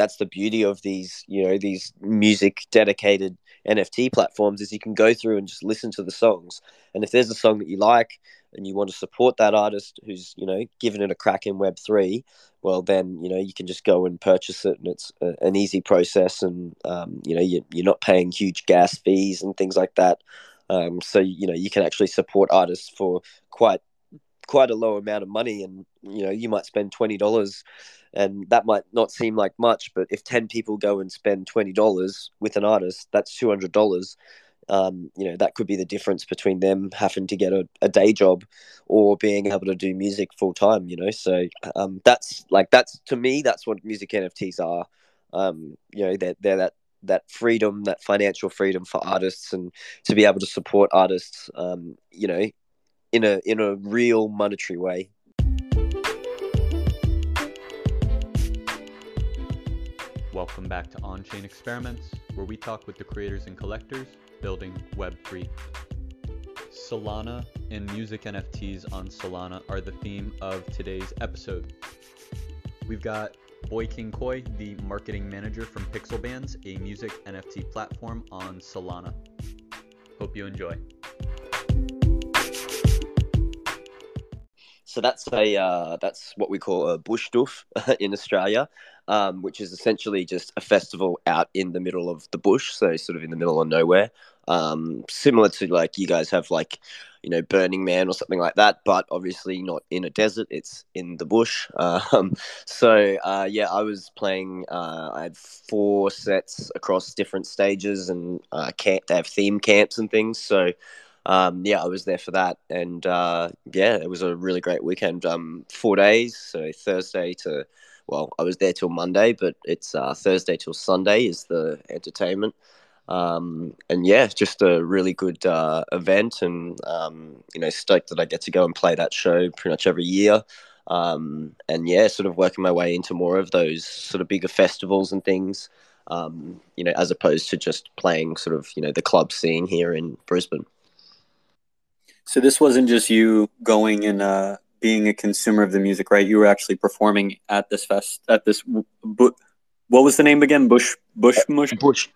that's the beauty of these you know these music dedicated NFT platforms is you can go through and just listen to the songs. And if there's a song that you like and you want to support that artist who's, you know, giving it a crack in Web3, well, then, you know, you can just go and purchase it and it's a, an easy process. And, um, you know, you, you're not paying huge gas fees and things like that. Um, so, you know, you can actually support artists for quite quite a low amount of money and you know you might spend $20 and that might not seem like much but if 10 people go and spend $20 with an artist that's $200 um, you know that could be the difference between them having to get a, a day job or being able to do music full time you know? So um, that's like that's to me that's what music nfts are. Um, you know they're, they're that that freedom that financial freedom for artists and to be able to support artists um, you know in a in a real monetary way Welcome back to On Chain Experiments, where we talk with the creators and collectors building Web3. Solana and music NFTs on Solana are the theme of today's episode. We've got Boy King Koi, the marketing manager from Pixel Bands, a music NFT platform on Solana. Hope you enjoy. So that's a uh, that's what we call a bush doof in Australia, um, which is essentially just a festival out in the middle of the bush, so sort of in the middle of nowhere. Um, similar to like you guys have like you know Burning Man or something like that, but obviously not in a desert. It's in the bush. Um, so uh, yeah, I was playing. Uh, I had four sets across different stages, and uh, camp. They have theme camps and things. So um, yeah, I was there for that, and uh, yeah, it was a really great weekend. Um, four days, so Thursday to well, I was there till Monday, but it's uh, Thursday till Sunday is the entertainment. Um, and yeah, just a really good uh, event, and um, you know, stoked that I get to go and play that show pretty much every year. Um, and yeah, sort of working my way into more of those sort of bigger festivals and things. Um, you know, as opposed to just playing sort of you know the club scene here in Brisbane. So this wasn't just you going and uh, being a consumer of the music, right? You were actually performing at this fest, at this. Bu- what was the name again? Bush, Bush, Mush, Bush,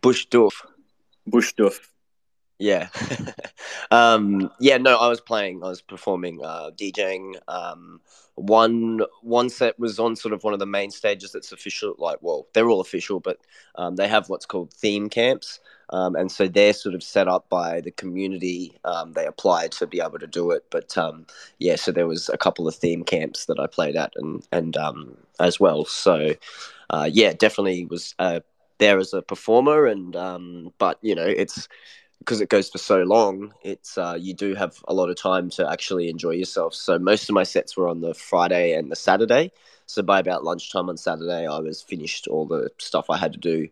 Bush Doof. Bush Doof. Yeah, um, yeah. No, I was playing. I was performing, uh, DJing. Um, one one set was on sort of one of the main stages that's official. Like, well, they're all official, but um, they have what's called theme camps, um, and so they're sort of set up by the community. Um, they apply to be able to do it, but um, yeah. So there was a couple of theme camps that I played at, and and um, as well. So uh, yeah, definitely was uh, there as a performer, and um, but you know it's because it goes for so long, it's uh, you do have a lot of time to actually enjoy yourself. So most of my sets were on the Friday and the Saturday. So by about lunchtime on Saturday, I was finished all the stuff I had to do.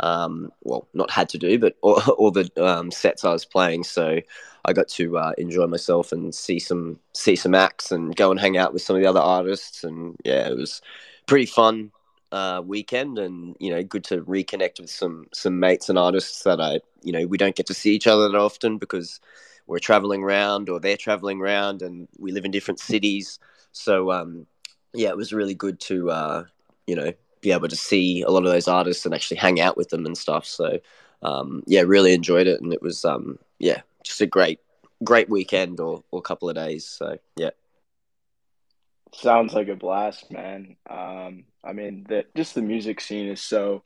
Um, well, not had to do, but all, all the um, sets I was playing. So I got to uh, enjoy myself and see some see some acts and go and hang out with some of the other artists. And yeah, it was pretty fun uh, weekend, and you know, good to reconnect with some some mates and artists that I, you know, we don't get to see each other that often because we're traveling around or they're traveling around, and we live in different cities. So, um, yeah, it was really good to, uh, you know, be able to see a lot of those artists and actually hang out with them and stuff. So, um, yeah, really enjoyed it, and it was, um, yeah, just a great, great weekend or, or couple of days. So, yeah. Sounds like a blast, man. Um, I mean, that just the music scene is so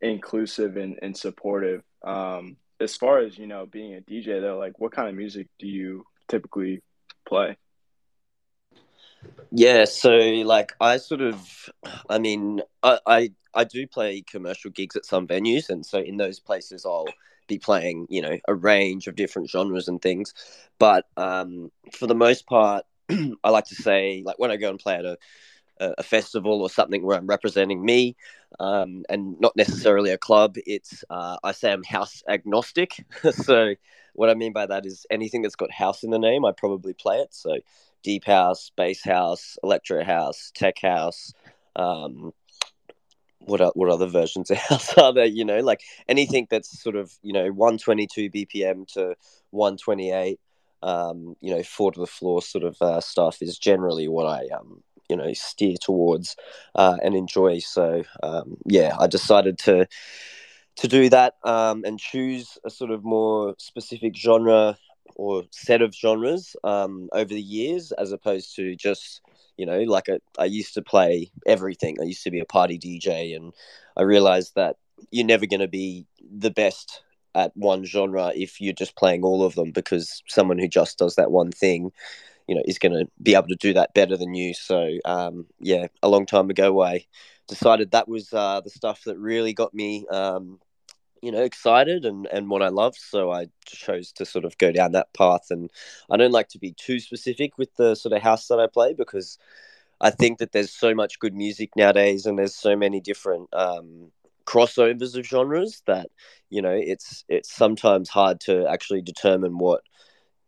inclusive and, and supportive. Um, as far as you know, being a DJ, though, like, what kind of music do you typically play? Yeah, so like I sort of, I mean, I, I I do play commercial gigs at some venues, and so in those places I'll be playing, you know, a range of different genres and things. But um, for the most part, I like to say, like when I go and play at a, a festival or something where I'm representing me um, and not necessarily a club, it's uh, I say I'm house agnostic. so what I mean by that is anything that's got house in the name, I probably play it. So deep house, bass house, electro house, tech house. Um, what are, what other versions of house are there? You know, like anything that's sort of you know 122 BPM to 128 um, you know, four to the floor sort of uh, stuff is generally what I um, you know steer towards uh, and enjoy. So um, yeah, I decided to to do that um, and choose a sort of more specific genre or set of genres um, over the years, as opposed to just you know like a, I used to play everything. I used to be a party DJ, and I realized that you're never going to be the best at one genre if you're just playing all of them because someone who just does that one thing you know is going to be able to do that better than you. So um, yeah a long time ago i decided that was uh, the stuff that really got me um, you know excited and and what i love. So i chose to sort of go down that path. And i don't like to be too specific with the sort of house that i play because i think that there's so much good music nowadays and there's so many different um, crossovers of genres that you know it's it's sometimes hard to actually determine what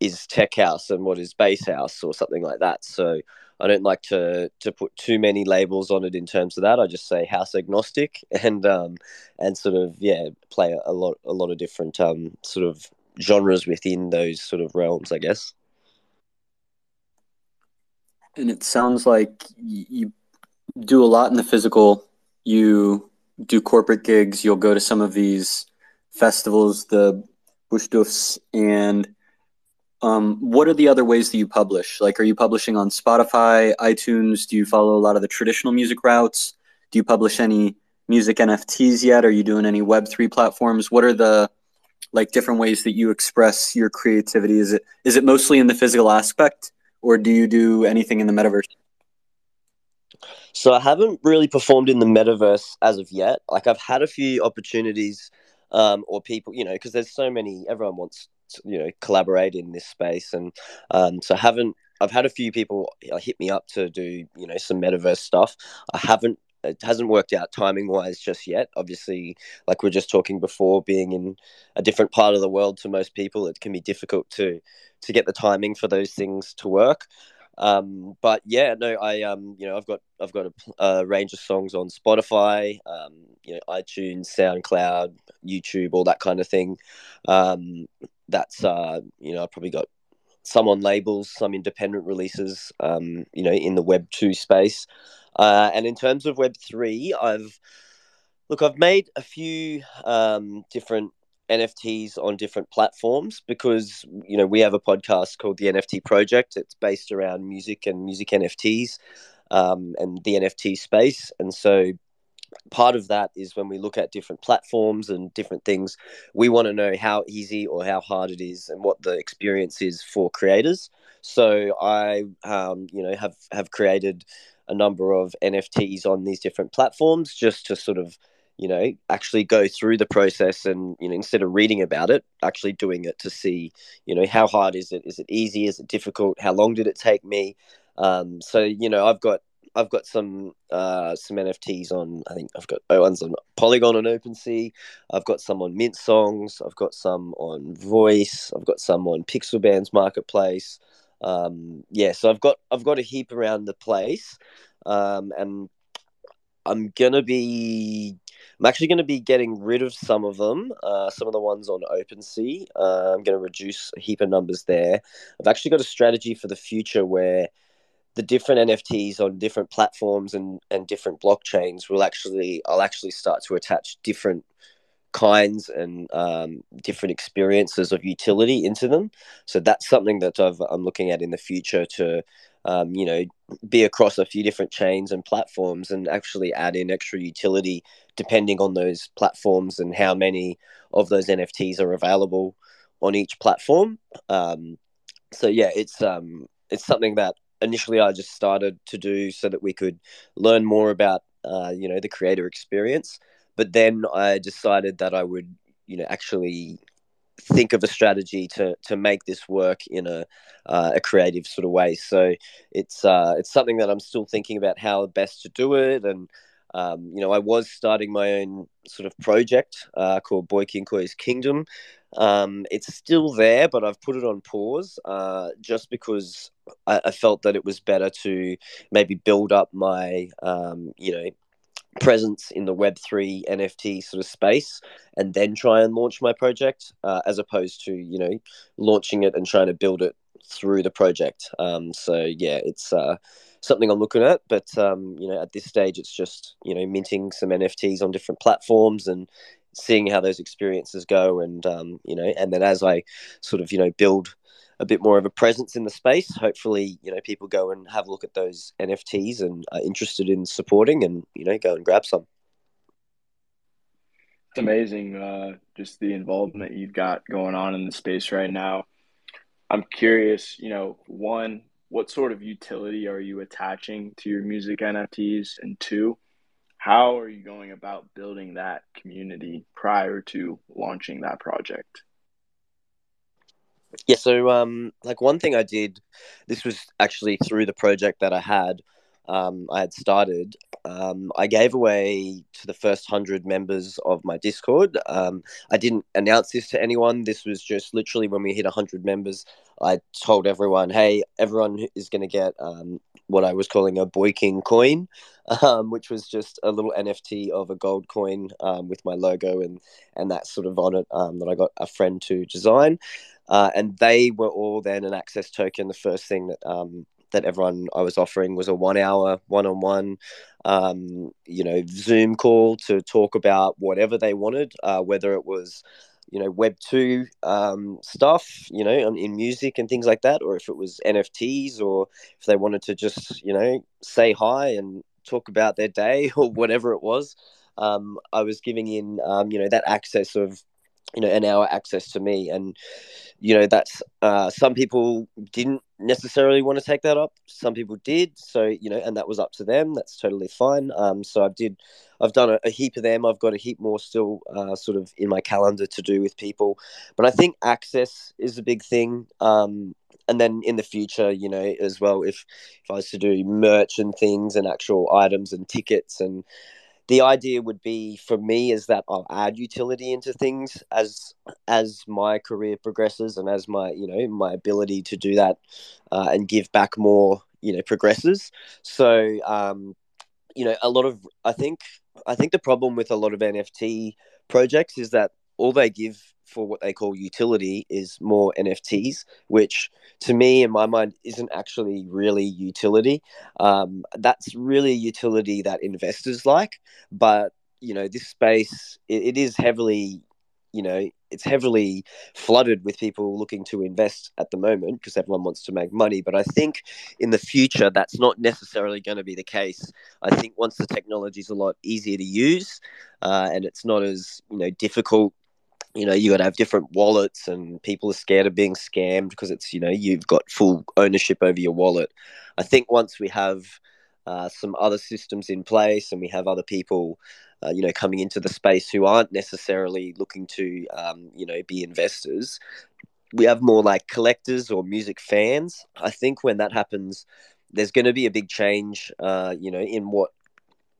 is tech house and what is bass house or something like that so I don't like to to put too many labels on it in terms of that. I just say house agnostic and um, and sort of yeah play a lot a lot of different um, sort of genres within those sort of realms, I guess. And it sounds like you do a lot in the physical. You do corporate gigs. You'll go to some of these festivals, the Bushdoofs, and um, what are the other ways that you publish? Like, are you publishing on Spotify, iTunes? Do you follow a lot of the traditional music routes? Do you publish any music NFTs yet? Are you doing any Web3 platforms? What are the like different ways that you express your creativity? Is it is it mostly in the physical aspect, or do you do anything in the metaverse? So I haven't really performed in the metaverse as of yet. Like I've had a few opportunities, um, or people, you know, because there's so many. Everyone wants you know collaborate in this space. And um, so haven't I've had a few people hit me up to do you know some metaverse stuff. I haven't it hasn't worked out timing wise just yet. Obviously like we are just talking before being in a different part of the world to most people it can be difficult to to get the timing for those things to work. Um, but yeah, no, I um, you know, I've got I've got a, a range of songs on Spotify, um, you know, iTunes, SoundCloud, YouTube, all that kind of thing. Um, that's uh, you know, I've probably got some on labels, some independent releases, um, you know, in the Web two space. Uh, and in terms of Web three, I've look, I've made a few um, different NFTs on different platforms because you know we have a podcast called the NFT Project. It's based around music and music NFTs um, and the NFT space, and so part of that is when we look at different platforms and different things, we want to know how easy or how hard it is and what the experience is for creators. So I, um, you know, have have created a number of NFTs on these different platforms just to sort of you know actually go through the process and you know instead of reading about it actually doing it to see you know how hard is it? Is it easy? Is it difficult? How long did it take me? Um, so you know i've got i've got some uh, some nfts on i think i've got oh, ones on polygon and OpenSea. i've got some on mint songs i've got some on voice i've got some on Pixel Bands marketplace um, yeah so i've got i've got a heap around the place um, and i'm gonna be I'm actually going to be getting rid of some of them, uh, some of the ones on OpenSea. Uh, I'm going to reduce a heap of numbers there. I've actually got a strategy for the future where the different NFTs on different platforms and, and different blockchains will actually, I'll actually start to attach different kinds and um, different experiences of utility into them. So that's something that i am looking at in the future to um, you know, be across a few different chains and platforms and actually add in extra utility depending on those platforms and how many of those NFTs are available on each platform. Um, so yeah, it's um, it's something that initially I just started to do so that we could learn more about uh, you know the creator experience. But then I decided that I would you know actually think of a strategy to to make this work in a uh, a creative sort of way. So it's uh, it's something that I'm still thinking about how best to do it. And um, you know, I was starting my own sort of project uh, called Boy King Koi's Kingdom. Um, it's still there, but I've put it on pause uh, just because I, I, felt that it was better to maybe build up my um, you know presence in the Web3 NFT sort of space and then try and launch my project uh, as opposed to, you know, launching it and trying to build it through the project. Um, so, yeah, it's uh, something I'm looking at. But um, you know, at this stage, it's just you know minting some NFTs on different platforms and seeing how those experiences go, and um, you know, and then as I sort of you know build a bit more of a presence in the space, hopefully you know people go and have a look at those NFTs and are interested in supporting, and you know go and grab some. It's amazing, uh, just the involvement you've got going on in the space right now. I'm curious, you know, one, what sort of utility are you attaching to your music NFTs? And two, how are you going about building that community prior to launching that project? Yeah, so um, like one thing I did, this was actually through the project that I had, um, I had started. Um, I gave away to the first hundred members of my Discord. Um, I didn't announce this to anyone. This was just literally when we hit hundred members. I told everyone, "Hey, everyone is going to get um, what I was calling a Boy King coin, um, which was just a little NFT of a gold coin um, with my logo and and that sort of on it that I got a friend to design." Uh, and they were all then an access token. The first thing that um, that everyone I was offering was a one hour one on one, you know, Zoom call to talk about whatever they wanted, uh, whether it was, you know, Web two um, stuff, you know, in music and things like that, or if it was NFTs, or if they wanted to just, you know, say hi and talk about their day or whatever it was. Um, I was giving in, um, you know, that access of you know an hour access to me and you know that's uh, some people didn't necessarily want to take that up. Some people did so you know and that was up to them. That's totally fine. Um, so i did i've done a, a, heap of them. I've got a heap more still uh, sort of in my calendar to do with people. But i think access is a big thing. Um, and then in the future you know as well if if i was to do merch and things and actual items and tickets and the idea would be for me is that I'll add utility into things as as my career progresses and as my you know my ability to do that uh, and give back more you know progresses. So um, you know a lot of I think I think the problem with a lot of NFT projects is that all they give for what they call utility is more NFTs, which to me, in my mind, isn't actually really utility. Um, that's really utility that investors like. But, you know, this space, it, it is heavily, you know, it's heavily flooded with people looking to invest at the moment because everyone wants to make money. But I think in the future, that's not necessarily going to be the case. I think once the technology is a lot easier to use uh, and it's not as you know difficult you know you got to have different wallets and people are scared of being scammed because it's you know you've got full ownership over your wallet. I think once we have uh, some other systems in place and we have other people uh, you know coming into the space who aren't necessarily looking to um, you know be investors we have more like collectors or music fans. I think when that happens there's going to be a big change uh, you know in what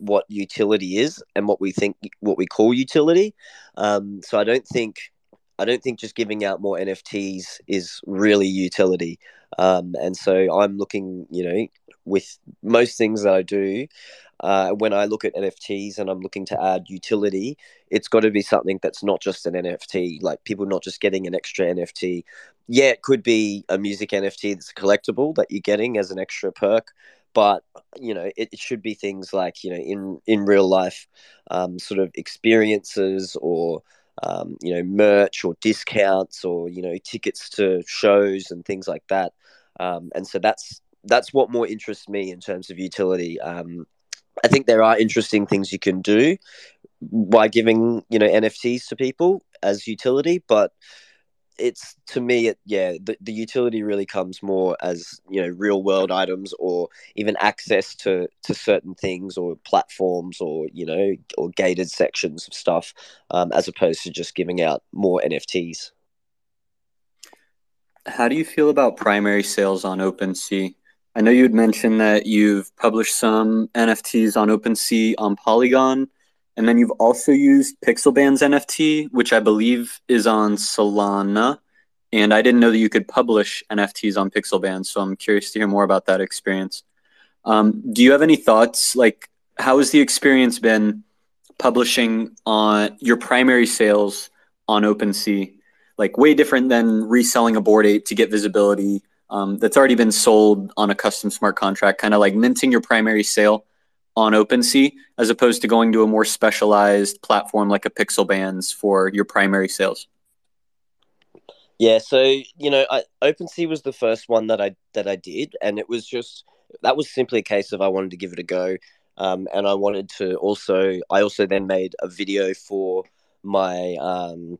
what utility is and what we think what we call utility. Um, so I don't think I don't think just giving out more NFTs is really utility. Um, and so I'm looking, you know, with most things that I do, uh, when I look at NFTs and I'm looking to add utility, it's got to be something that's not just an NFT. Like people not just getting an extra NFT. Yeah, it could be a music NFT that's collectible that you're getting as an extra perk but you know it, it, should be things like you know in in real life um, sort of experiences or um, you know merch or discounts or you know tickets to shows and things like that. Um, and so that's that's what more interests me in terms of utility. Um, i think there are interesting things you can do by giving you know nfts to people as utility but it's to me it yeah the, the utility really comes more as you know real world items or even access to to certain things or platforms or you know or gated sections of stuff um, as opposed to just giving out more nfts how do you feel about primary sales on OpenSea? I know you'd mentioned that you've published some NFTs on OpenSea on Polygon, and then you've also used Pixelband's NFT, which I believe is on Solana. And I didn't know that you could publish NFTs on Pixelband, so I'm curious to hear more about that experience. Um, do you have any thoughts? Like, how has the experience been publishing on your primary sales on OpenSea? Like, way different than reselling a Bored Ape to get visibility um, that's already been sold on a custom smart contract, kind of like minting your primary sale on OpenSea, as opposed to going to a more specialized platform like a Pixelbands for your primary sales? Yeah, so you know, I, OpenSea was the first one that I that I did, and it was just that was simply a case of I wanted to give it a go, um, and I wanted to also I also then made a video for my um,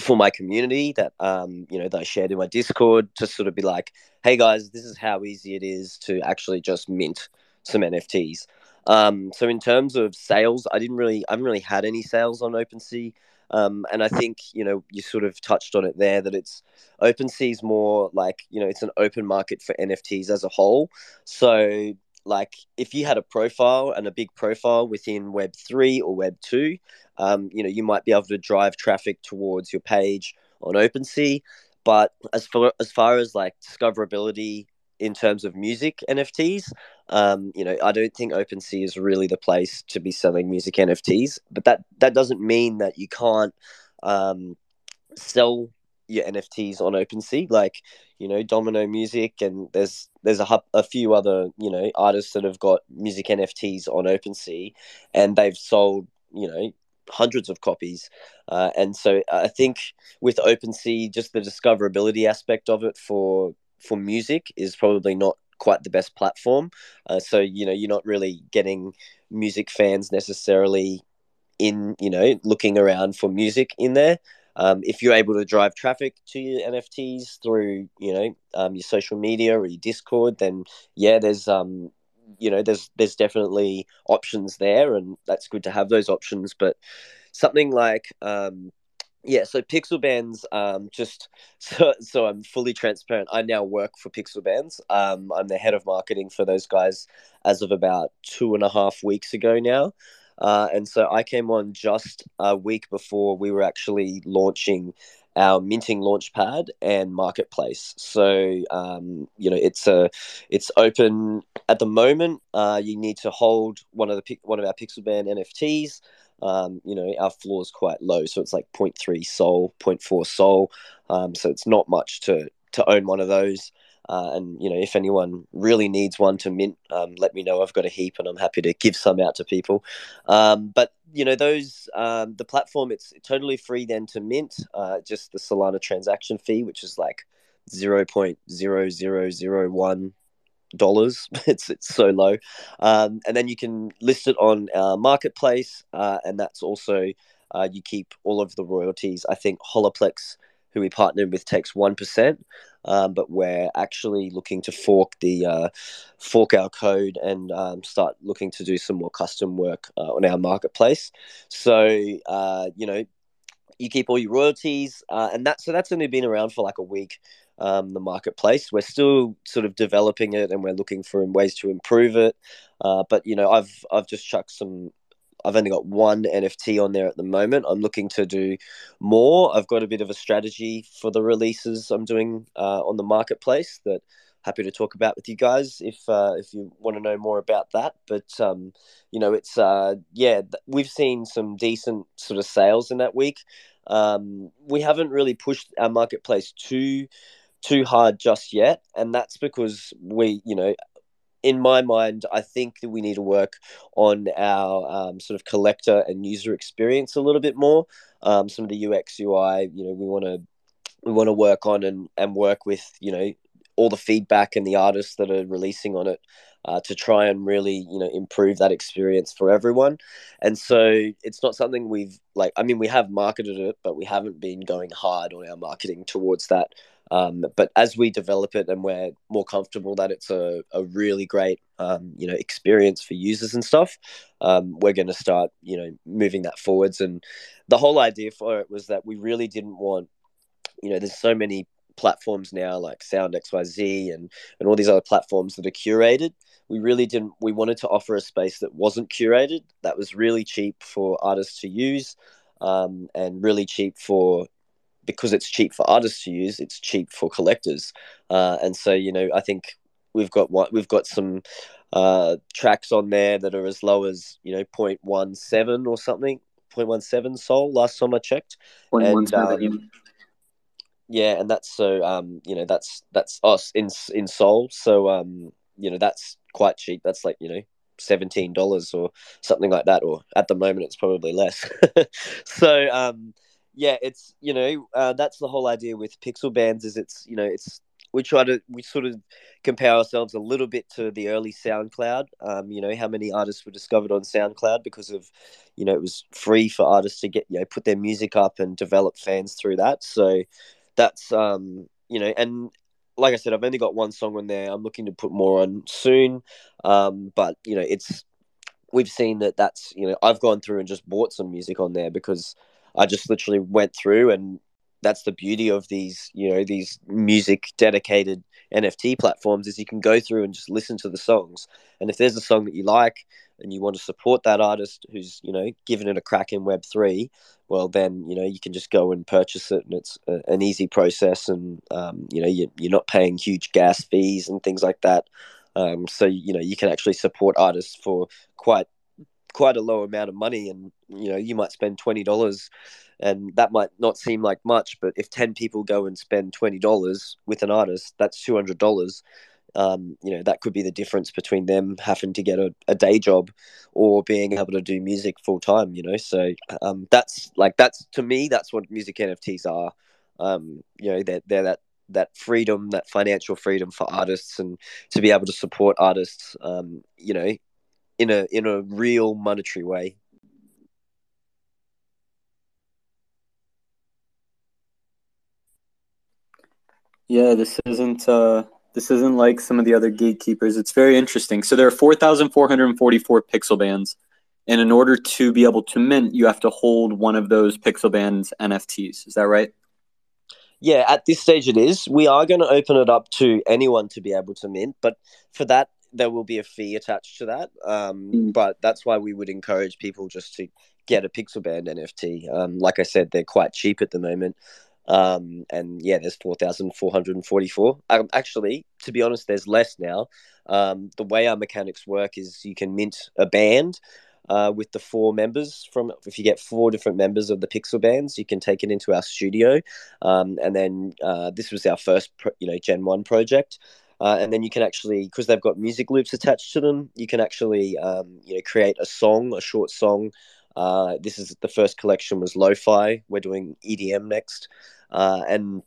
for my community that um, you know that I shared in my Discord to sort of be like, hey guys, this is how easy it is to actually just mint some NFTs. Um, so in terms of sales, I didn't really I haven't really had any sales on OpenSea. Um, and I think you know you sort of touched on it there that it's OpenSea is more like you know it's an open market for NFTs as a whole. So like if you had a profile and a big profile within Web three or Web two, um, you know you might be able to drive traffic towards your page on OpenSea. But as far as far as like discoverability in terms of music NFTs, um, you know, I don't think OpenSea is really the place to be selling music NFTs. But that that doesn't mean that you can't um, sell your NFTs on OpenSea. Like, you know, Domino Music, and there's there's a a few other you know artists that have got music NFTs on OpenSea, and they've sold you know hundreds of copies. Uh, and so I think with OpenSea, just the discoverability aspect of it for for music is probably not quite the best platform. Uh, so you know you're not really getting music fans necessarily in you know looking around for music in there. Um, if you're able to drive traffic to your NFTs through you know um, your social media or your Discord, then yeah, there's um, you know there's there's definitely options there, and that's good to have those options. But something like um, yeah, so Pixelbands, um, just so, so I'm fully transparent. I now work for Pixelbands. Um, I'm the head of marketing for those guys as of about two and a half weeks ago now. Uh, and so I came on just a week before we were actually launching our minting launchpad and marketplace. So um, you know it's a it's open at the moment. Uh, you need to hold one of the one of our Pixelband NFTs um, you know, our floor is quite low. So it's like 0.3 sol, 0.4 sol. Um, so it's not much to, to own one of those. Uh, and, you know, if anyone really needs one to mint, um, let me know. I've got a heap and I'm happy to give some out to people. Um, but, you know, those, um, the platform, it's totally free then to mint, uh, just the Solana transaction fee, which is like 0.0001 dollars. it's it's so low, um, and then you can list it on our marketplace, uh, and that's also uh, you keep all of the royalties. I think Holaplex, who we partnered with, takes one percent, um, but we're actually looking to fork the uh, fork our code and um, start looking to do some more custom work uh, on our marketplace. So uh, you know. You keep all your royalties, uh, and that so that's only been around for like a week um, the marketplace. We're still sort of developing it, and we're looking for ways to improve it. Uh, but you know, I've I've just chucked some. I've only got one NFT on there at the moment. I'm looking to do more. I've got a bit of a strategy for the releases I'm doing uh, on the marketplace that happy to talk about with you guys if uh, if you want to know more about that. But um, you know, it's uh, yeah, we've seen some decent sort of sales in that week. Um, we haven't really pushed our marketplace too too hard just yet, and that's because we, you know, in my mind, I think that we need to work on our um, sort of collector and user experience a little bit more. Um, some of the UX UI, you know, we want to we want to work on and and work with you know all the feedback and the artists that are releasing on it uh, to try and really you know improve that experience for everyone and so it's not something we've like i mean we have marketed it but we haven't been going hard on our marketing towards that um, but as we develop it and we're more comfortable that it's a, a really great um, you know experience for users and stuff um, we're going to start you know moving that forwards. And the whole idea for it was that we really didn't want you know there's so many platforms now like sound xyz and and all these other platforms that are curated. We really didn't we wanted to offer a space that wasn't curated that was really cheap for artists to use um, and really cheap for because it's cheap for artists to use it's cheap for collectors uh, and so you know i think we've got what we've got some uh, tracks on there that are as low as you know 0.17 or something 0.17 sol last time i checked and, um, yeah, and that's so um, you know that's that's us in in Seoul. So um, you know that's quite cheap. That's like you know seventeen dollars or something like that, or at the moment it's probably less. so um, yeah, it's you know uh, that's the whole idea with pixel bands is it's you know it's we try to we sort of compare ourselves a little bit to the early SoundCloud. Um, you know how many artists were discovered on SoundCloud because of you know it was free for artists to get you know put their music up and develop fans through that. So that's um you know and like I said, I've only got one song on there. I'm looking to put more on soon. Um, but you know, it's we've seen that that's you know I've gone through and just bought some music on there because I just literally went through and that's the beauty of these you know these music dedicated nft platforms is you can go through and just listen to the songs. And if there's a song that you like and you want to support that artist who's you know given it a crack in web 3 well then you know you can just go and purchase it and it's a, an easy process and um, you know you, you're not paying huge gas fees and things like that. Um, so you know you can actually support artists for quite quite a low amount of money and you know you might spend $20 and that might not seem like much but if 10 people go and spend $20 with an artist that's $200 um, you know that could be the difference between them having to get a, a day job or being able to do music full time you know? So um, that's like that's to me that's what music nfts are. Um, you know they're, they're that that freedom that financial freedom for artists and to be able to support artists um, you know in a in a real monetary way Yeah, this isn't uh, this isn't like some of the other gatekeepers. It's very interesting. So there are four thousand four hundred forty-four pixel bands, and in order to be able to mint, you have to hold one of those pixel bands NFTs. Is that right? Yeah, at this stage it is. We are going to open it up to anyone to be able to mint, but for that there will be a fee attached to that. Um, mm. But that's why we would encourage people just to get a pixel band NFT. Um, like I said, they're quite cheap at the moment. Um, and yeah, there's 4,444. Um, actually, to be honest, there's less now. Um, the way our mechanics work is you can mint a band uh, with the four members from if you get four different members of the pixel bands you can take it into our studio um, and then uh, this was our first pro- you know gen 1 project uh, and then you can actually because they've got music loops attached to them you can actually um, you know create a song a short song uh, this is the first collection was lo-fi. We're doing EDM next, uh, and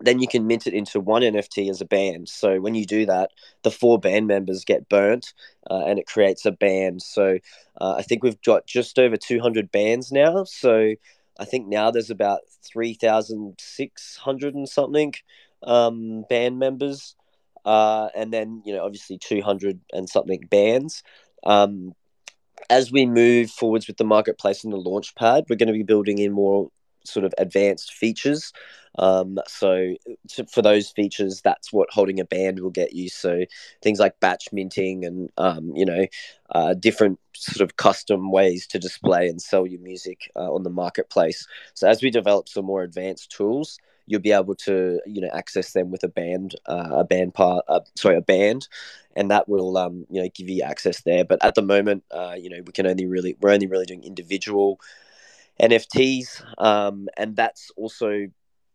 then you can mint it into one NFT as a band. So when you do that, the four band members get burnt, uh, and it creates a band. So uh, I think we've got just over 200 bands now. So I think now there's about 3,600 and something um, band members. Uh, and then you know obviously 200 and something bands um, as we move forwards with the marketplace and the launch pad, we're going to be building in more sort of advanced features. Um, so to, for those features, that's what holding a band will get you. So things like batch minting and um, you know uh, different sort of custom ways to display and sell your music uh, on the marketplace. So as we develop some more advanced tools, you'll be able to you know access them with a band uh, a band part uh, sorry a band and that will um, you know give you access there but at the moment uh, you know we can only really we're only really doing individual nfts um, and that's also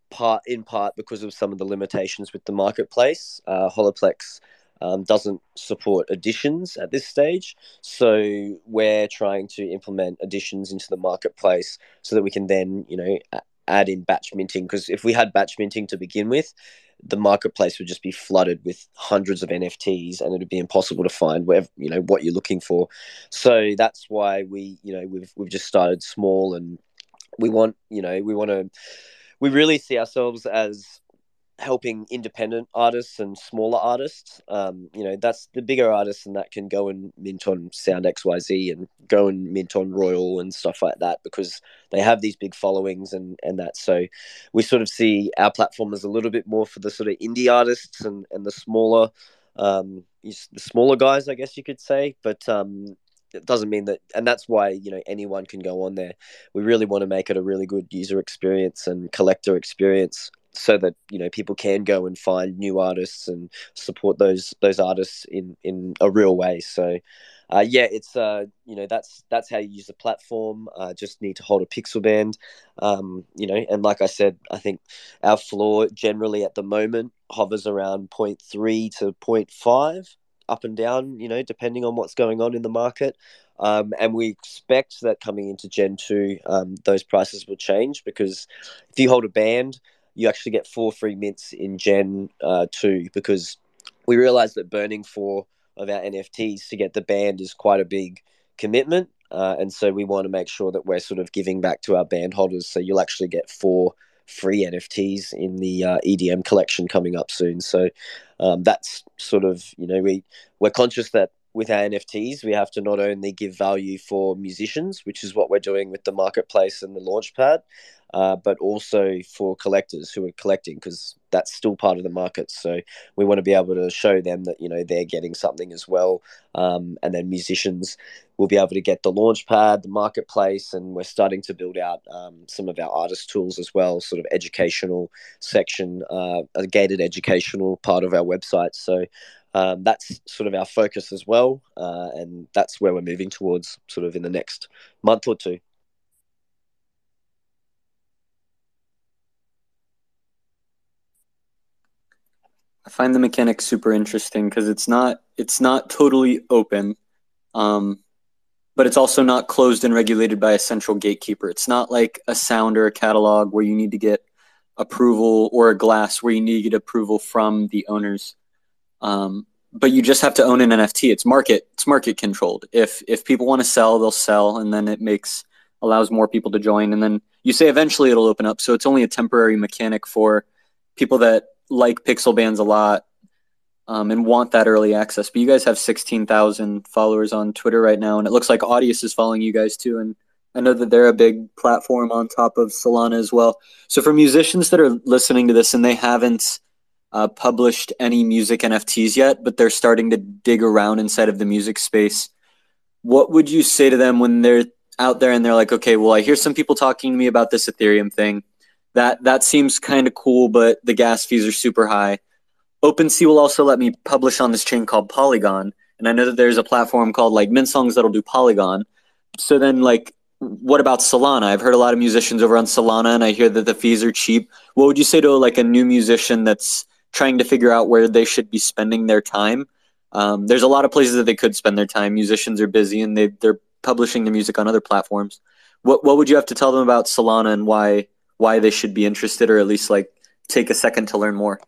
part in part because of some of the limitations with the marketplace uh, holaplex um, doesn't support editions at this stage. So we're trying to implement editions into the marketplace so that we can then, you know, add in batch minting because if we had batch minting to begin with, the marketplace would just be flooded with hundreds of NFTs and it would be impossible to find where you know what you're looking for. So that's why we you know we've we've just started small and we want you know we want to we really see ourselves as helping independent artists and smaller artists. Um, you know, that's the bigger artists and that can go and mint on Sound XYZ and go and mint on Royal and stuff like that because they have these big followings and, and that. So we sort of see our platform as a little bit more for the sort of indie artists and, and the smaller, um, the smaller guys, I guess you could say. But um, it doesn't mean that and that's why you know anyone can go on there we really want to make it a really good user experience and collector experience so that you know people can go and find new artists and support those those artists in in a real way. So uh, yeah, it's uh, you know that's that's how you use the platform. Uh, just need to hold a pixel band, um, you know, and like I said, I think our floor generally at the moment hovers around 0.3 to 0.5 up and down, you know, depending on what's going on in the market. Um, and we expect that coming into Gen 2, um, those prices will change because if you hold a band, you actually get four free mints in Gen uh, 2 because we realize that burning four of our NFTs to get the band is quite a big commitment. Uh, and so we want to make sure that we're sort of giving back to our band holders. So you'll actually get four free NFTs in the uh, EDM collection coming up soon. So um, that's sort of you know we we're conscious that with our NFTs we have to not only give value for musicians, which is what we're doing with the marketplace and the launchpad, uh, but also for collectors who are collecting because that's still part of the market. So we want to be able to show them that you know they're getting something as well, um, and then musicians will be able to get the launchpad, the marketplace, and we're starting to build out um, some of our artist tools as well, sort of educational section, uh, a gated educational part of our website. So. Um, that's sort of our focus as well, uh, and that's where we're moving towards, sort of in the next month or two. I find the mechanics super interesting because it's not it's not totally open, um, but it's also not closed and regulated by a central gatekeeper. It's not like a sound or a catalog where you need to get approval or a glass where you need to get approval from the owners. Um, but you just have to own an NFT. It's market it's market controlled. If if people want to sell, they'll sell, and then it makes allows more people to join, and then you say eventually it'll open up. So it's only a temporary mechanic for people that like pixel bands a lot um, and want that early access. But you guys have 16,000 followers on Twitter right now, and it looks like Audius is following you guys too. And I know that they're a big platform on top of Solana as well. So for musicians that are listening to this and they haven't uh, published any music NFTs yet, but they're starting to dig around inside of the music space, what would you say to them when they're out there and they're like, okay, well, I hear some people talking to me about this Ethereum thing that that seems kind of cool, but the gas fees are super high. OpenSea will also let me publish on this chain called Polygon, and I know that there's a platform called like Mintsongs that'll do Polygon. So then, like, what about Solana? I've heard a lot of musicians over on Solana, and I hear that the fees are cheap. What would you say to like a new musician that's trying to figure out where they should be spending their time? Um, there's a lot of places that they could spend their time. Musicians are busy, and they they're publishing their music on other platforms. What what would you have to tell them about Solana and why why they should be interested or at least like take a second to learn more?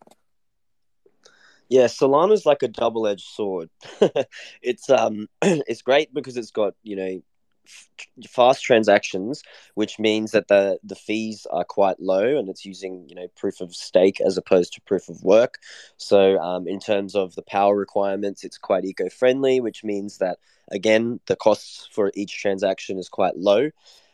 Yeah, Solana's like a double-edged sword. it's um, it's great because it's got you know fast transactions, which means that the the fees are quite low, and it's using you know proof of stake as opposed to proof of work. So um, in terms of the power requirements, it's quite eco-friendly, which means that again the costs for each transaction is quite low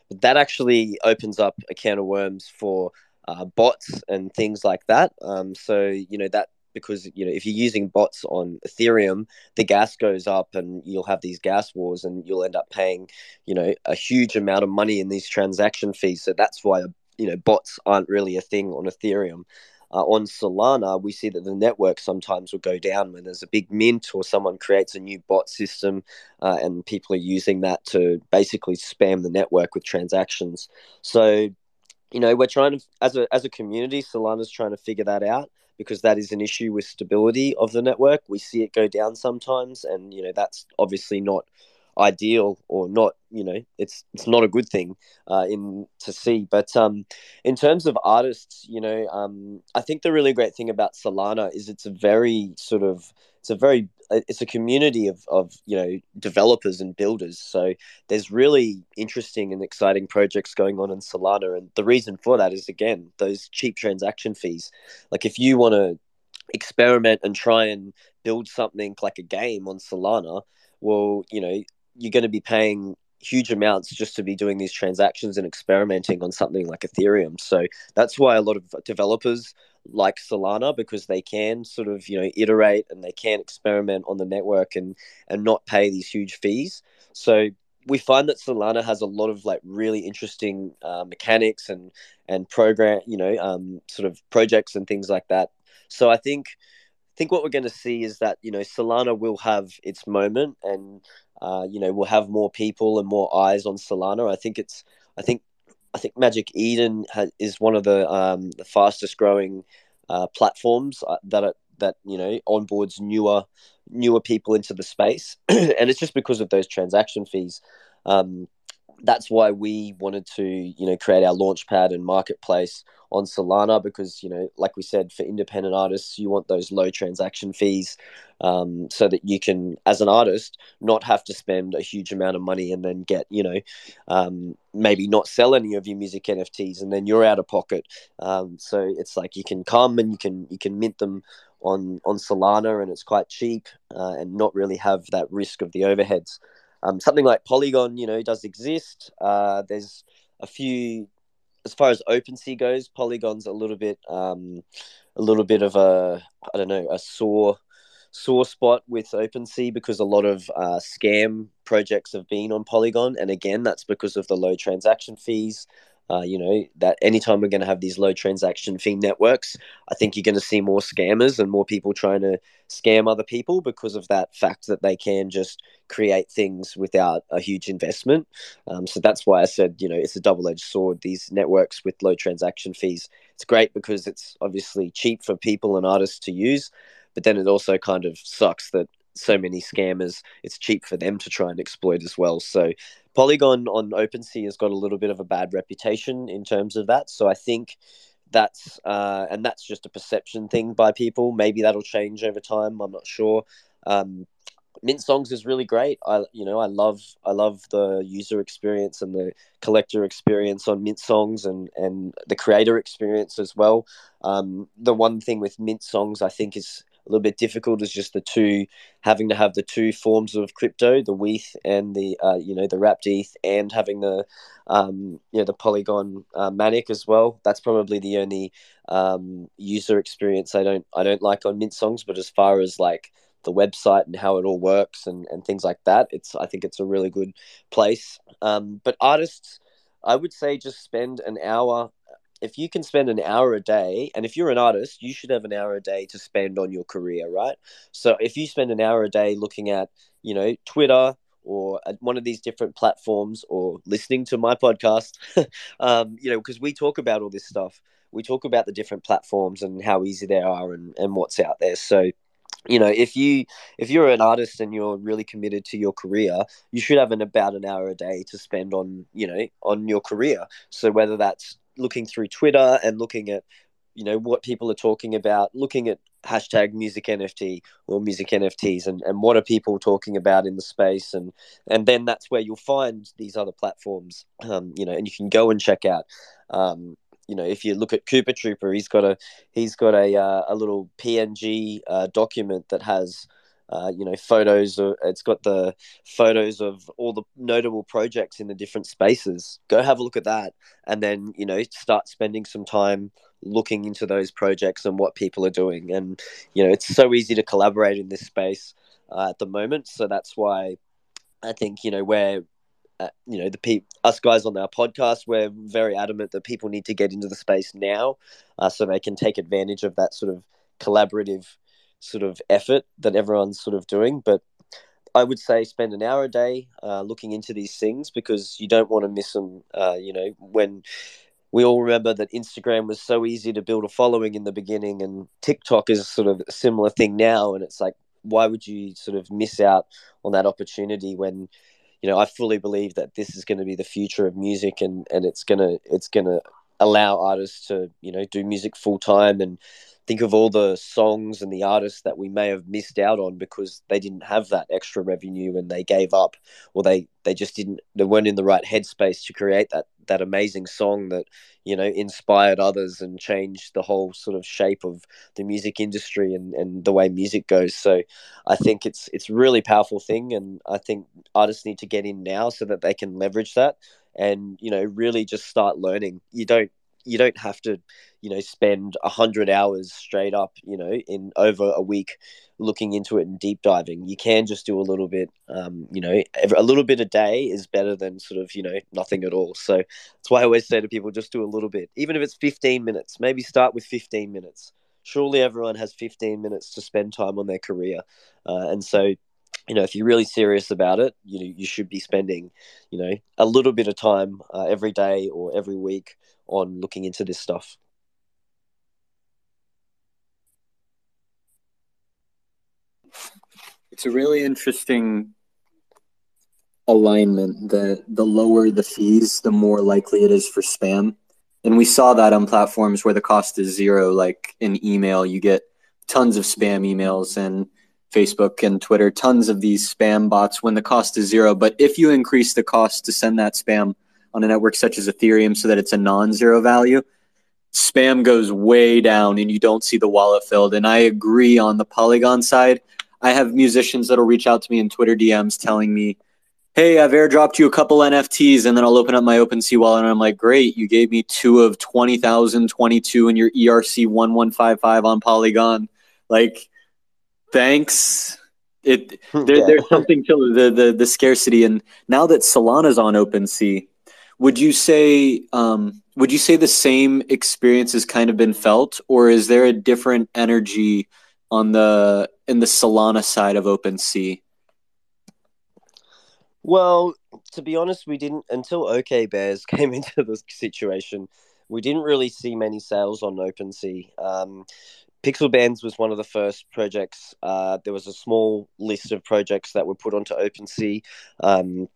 But that actually opens up a can of worms for uh, bots and things like that. Um, so you know that because you know if you're using bots on Ethereum, the gas goes up and you'll have these gas wars, and you'll end up paying you know a huge amount of money in these transaction fees. So that's why you know bots aren't really a thing on Ethereum uh, on Solana, we see that the network sometimes will go down when there's a big mint or someone creates a new bot system uh, and people are using that to basically spam the network with transactions. So, you know, we're trying to, as a, as a community, Solana's trying to figure that out because that is an issue with stability of the network. We see it go down sometimes, and, you know, that's obviously not ideal or not you know it's it's not a good thing uh, in to see but um in terms of artists you know um i think the really great thing about solana is it's a very sort of it's a very it's a community of, of you know developers and builders. So there's really interesting and exciting projects going on in solana. And the reason for that is again those cheap transaction fees. Like if you want to experiment and try and build something like a game on solana well you know you're going to be paying huge amounts just to be doing these transactions and experimenting on something like Ethereum. So that's why a lot of developers like Solana because they can sort of you know iterate and they can experiment on the network and and not pay these huge fees. So we find that Solana has a lot of like really interesting uh, mechanics and and program you know um, sort of projects and things like that. So I think think what we're going to see is that you know Solana will have its moment, and uh, you know we'll have more people and more eyes on Solana. I think it's I think I think Magic Eden is one of the um, the fastest growing uh, platforms uh, that are, that you know onboards newer newer people into the space, and it's just because of those transaction fees. Um, that's why we wanted to you know create our launchpad and marketplace on Solana because you know like we said for independent artists you want those low transaction fees um, so that you can as an artist not have to spend a huge amount of money and then get you know um, maybe not sell any of your music NFTs and then you're out of pocket. Um, so it's like you can come and you can you can mint them on on Solana and it's quite cheap uh, and not really have that risk of the overheads um, something like Polygon, you know, does exist. Uh, there's a few, as far as OpenSea goes, Polygon's a little bit, um, a little bit of a, I don't know, a sore, sore spot with OpenSea because a lot of uh, scam projects have been on Polygon, and again, that's because of the low transaction fees. Uh, you know that anytime we're going to have these low transaction fee networks, I think you're going to see more scammers and more people trying to scam other people because of that fact that they can just create things without a huge investment. Um, so that's why I said you know it's a double edged sword. These networks with low transaction fees, it's great because it's obviously cheap for people and artists to use, but then it also kind of sucks that so many scammers, it's cheap for them to try and exploit as well. So Polygon on OpenSea has got a little bit of a bad reputation in terms of that. So I think that's uh, and that's just a perception thing by people. Maybe that'll change over time. I'm not sure. Um, Mint Songs is really great. I you know I love I love the user experience and the collector experience on Mint Songs and and the creator experience as well. Um, the one thing with Mint Songs I think is little bit difficult is just the two having to have the two forms of crypto, the WETH and the uh, you know the wrapped ETH, and having the um, you know the Polygon uh, Matic as well. That's probably the only um, user experience I don't I don't like on Mint Songs. But as far as like the website and how it all works and, and things like that, it's I think it's a really good place. Um, but artists, I would say just spend an hour if you can spend an hour a day, and if you're an artist, you should have an hour a day to spend on your career, right? So if you spend an hour a day looking at, you know, Twitter or one of these different platforms or listening to my podcast, um, you know, because we talk about all this stuff. We talk about the different platforms and how easy they are and, and what's out there. So, you know if you if you're an artist and you're really committed to your career you should have an about an hour a day to spend on you know on your career so whether that's looking through Twitter and looking at you know what people are talking about, looking at hashtag music NFT or music NFTs and, and what are people talking about in the space. And and then that's where you'll find these other platforms um, you know and you can go and check out um, you know if you look at Cooopahtroopa he's got a he's got a uh, a little PNG uh, document that has uh, you know, photos. Of, it's got the photos of all the notable projects in the different spaces. Go have a look at that, and then you know, start spending some time looking into those projects and what people are doing. And you know, it's so easy to collaborate in this space uh, at the moment. So that's why I think you know we're uh, you know the pe- us guys on our podcast we're very adamant that people need to get into the space now uh, so they can take advantage of that sort of collaborative sort of effort that everyone's sort of doing. But I would say spend an hour a day uh, looking into these things because you don't want to miss them. Uh, you know, when we all remember that Instagram was so easy to build a following in the beginning, and TikTok is sort of a similar thing now. And it's like, why would you sort of miss out on that opportunity when? You know, I fully believe that this is going to be the future of music, and, and it's gonna it's gonna allow artists to you know do music full time and think of all the songs and the artists that we may have missed out on because they didn't have that extra revenue and they gave up or they they just didn't they weren't in the right headspace to create that that amazing song that you know inspired others and changed the whole sort of shape of the music industry and, and the way music goes. So i think it's it's really powerful thing and i think artists need to get in now so that they can leverage that and you know really just start learning. You don't you don't have to you know spend a hundred hours straight up you know in over a week looking into it and deep diving. You can just do a little bit um, you know a little bit a day is better than sort of you know nothing at all. So that's why i always say to people just do a little bit even if it's 15 minutes maybe start with 15 minutes. Surely everyone has 15 minutes to spend time on their career. Uh, and so, you know, if you're really serious about it, you know, you should be spending, you know, a little bit of time uh, every day or every week on looking into this stuff. It's a really interesting alignment that the lower the fees, the more likely it is for spam. And we saw that on platforms where the cost is zero, like in email, you get tons of spam emails and Facebook and Twitter, tons of these spam bots when the cost is zero. But if you increase the cost to send that spam on a network such as Ethereum so that it's a non zero value, spam goes way down and you don't see the wallet filled. And I agree on the Polygon side. I have musicians that'll reach out to me in Twitter DMs telling me, hey, I've airdropped you a couple NFTs, and then I'll open up my OpenSea wallet, and I'm like, great, you gave me two of 20,022 in your ERC 1155 on Polygon. Like, thanks. It hmm. there, yeah. There's something to the, the, the scarcity. And now that Solana's on OpenSea, would you say um, would you say the same experience has kind of been felt, or is there a different energy on the in the Solana side of OpenSea? Well, to be honest, we didn't until Okay Bears came into the situation. We didn't really see many sales on OpenSea. Um, Pixelbands was one of the first projects. Uh, there was a small list of projects that were put onto OpenSea um,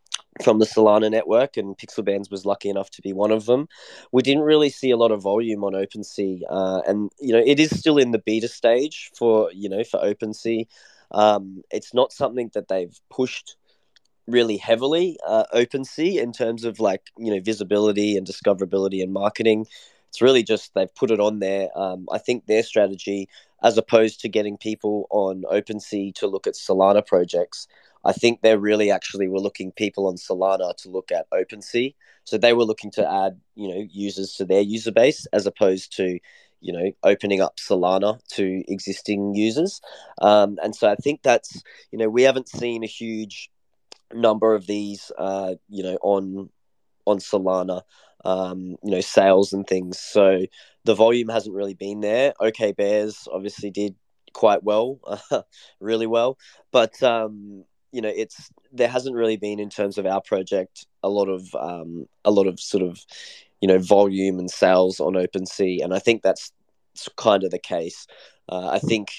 from the Solana network, and Pixelbands was lucky enough to be one of them. We didn't really see a lot of volume on OpenSea, uh, and you know it is still in the beta stage for you know for OpenSea. Um, it's not something that they've pushed really heavily uh, OpenSea in terms of like you know visibility and discoverability and marketing. It's really just they've put it on there. Um, I think their strategy, as opposed to getting people on OpenSea to look at Solana projects, I think they really actually were looking people on Solana to look at OpenSea. So they were looking to add you know users to their user base as opposed to you know opening up Solana to existing users. Um, and so I think that's you know we haven't seen a huge number of these, uh, you know, on on Solana, um, you know, sales and things. So the volume hasn't really been there. Okay Bears obviously did quite well, really well, but um, you know, it's there hasn't really been in terms of our project a lot of um, a lot of sort of you know volume and sales on OpenSea, and I think that's kind of the case. Uh, I think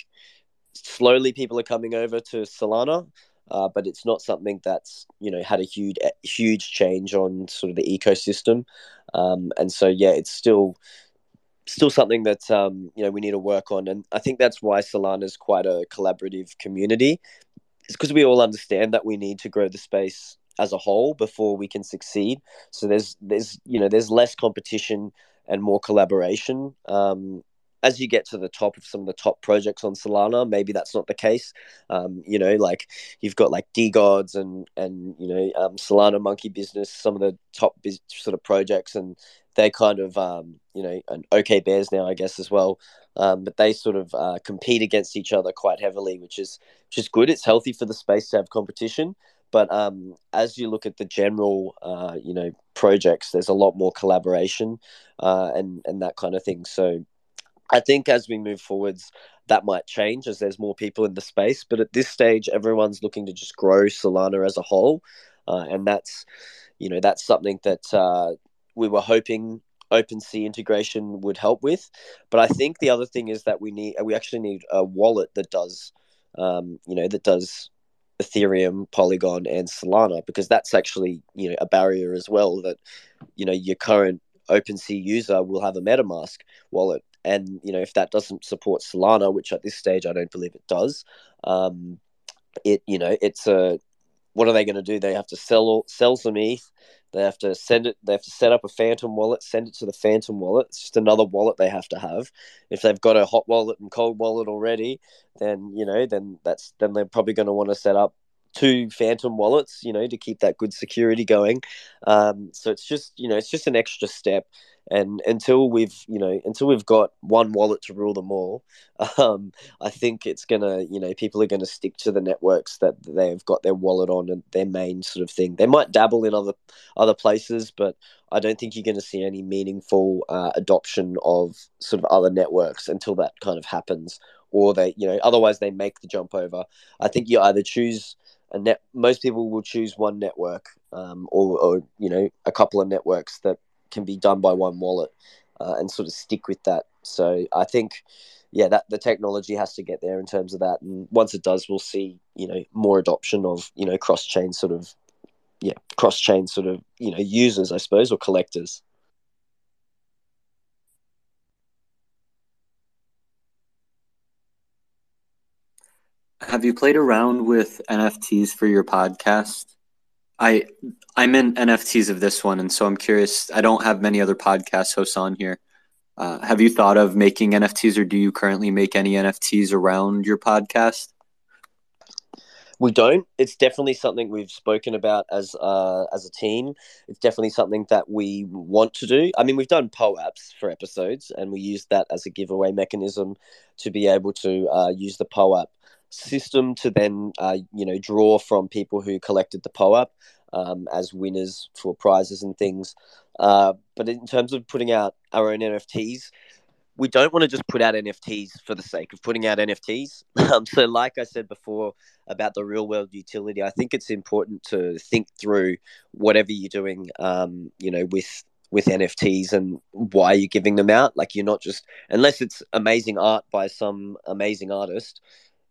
slowly people are coming over to Solana uh, but it's not something that's you know had a huge huge change on sort of the ecosystem, um, and so yeah, it's still still something that um, you know we need to work on, and I think that's why Solana is quite a collaborative community. It's because we all understand that we need to grow the space as a whole before we can succeed. So there's there's you know there's less competition and more collaboration. Um, as you get to the top of some of the top projects on Solana, maybe that's not the case. Um, you know, like you've got like DeGods and and you know um, Solana Monkey Business, some of the top biz- sort of projects, and they're kind of um, you know and Okay Bears now, I guess as well. Um, but they sort of uh, compete against each other quite heavily, which is which is good. It's healthy for the space to have competition. But um, as you look at the general, uh, you know, projects, there's a lot more collaboration uh, and and that kind of thing. So I think as we move forwards, that might change as there's more people in the space. But at this stage, everyone's looking to just grow Solana as a whole, uh, and that's you know that's something that uh, we were hoping OpenSea integration would help with. But I think the other thing is that we need we actually need a wallet that does um, you know that does Ethereum, Polygon, and Solana because that's actually you know a barrier as well that you know your current OpenSea user will have a MetaMask wallet and you know if that doesn't support Solana, which at this stage I don't believe it does, um, it you know it's a what are they going to do? They have to sell sell some ETH. They have to send it. They have to set up a Phantom wallet, send it to the Phantom wallet. It's just another wallet they have to have. If they've got a hot wallet and cold wallet already, then you know, then that's then they're probably going to want to set up two phantom wallets you know to keep that good security going um, so it's just you know it's just an extra step and until we've you know until we've got one wallet to rule them all um, i think it's gonna you know people are gonna stick to the networks that they've got their wallet on and their main sort of thing. They might dabble in other other places but i don't think you're to see any meaningful uh, adoption of sort of other networks until that kind of happens or they you know otherwise they make the jump over. I think you either choose a net most people will choose one network um, or, or you know a couple of networks that can be done by one wallet uh, and sort of stick with that. So I think, yeah, that the technology has to get there in terms of that. And once it does, we'll see, you know, more adoption of, you know, cross chain sort of, yeah, cross chain sort of, you know, users, I suppose, or collectors. Have you played around with NFTs for your podcast? I I'm in NFTs of this one, and so I'm curious. I don't have many other podcast hosts on here. Uh, have you thought of making NFTs, or do you currently make any NFTs around your podcast? We don't. It's definitely something we've spoken about as uh, as a team. It's definitely something that we want to do. I mean, we've done POAPs for episodes, and we use that as a giveaway mechanism to be able to uh, use the POAP system to then uh, you know draw from people who collected the POAP um, as winners for prizes and things. Uh, but in terms of putting out our own NFTs, we don't want to just put out NFTs for the sake of putting out NFTs. Um, so, like I said before about the real world utility, I think it's important to think through whatever you're doing, um, you know, with with NFTs and why you're giving them out. Like, you're not just unless it's amazing art by some amazing artist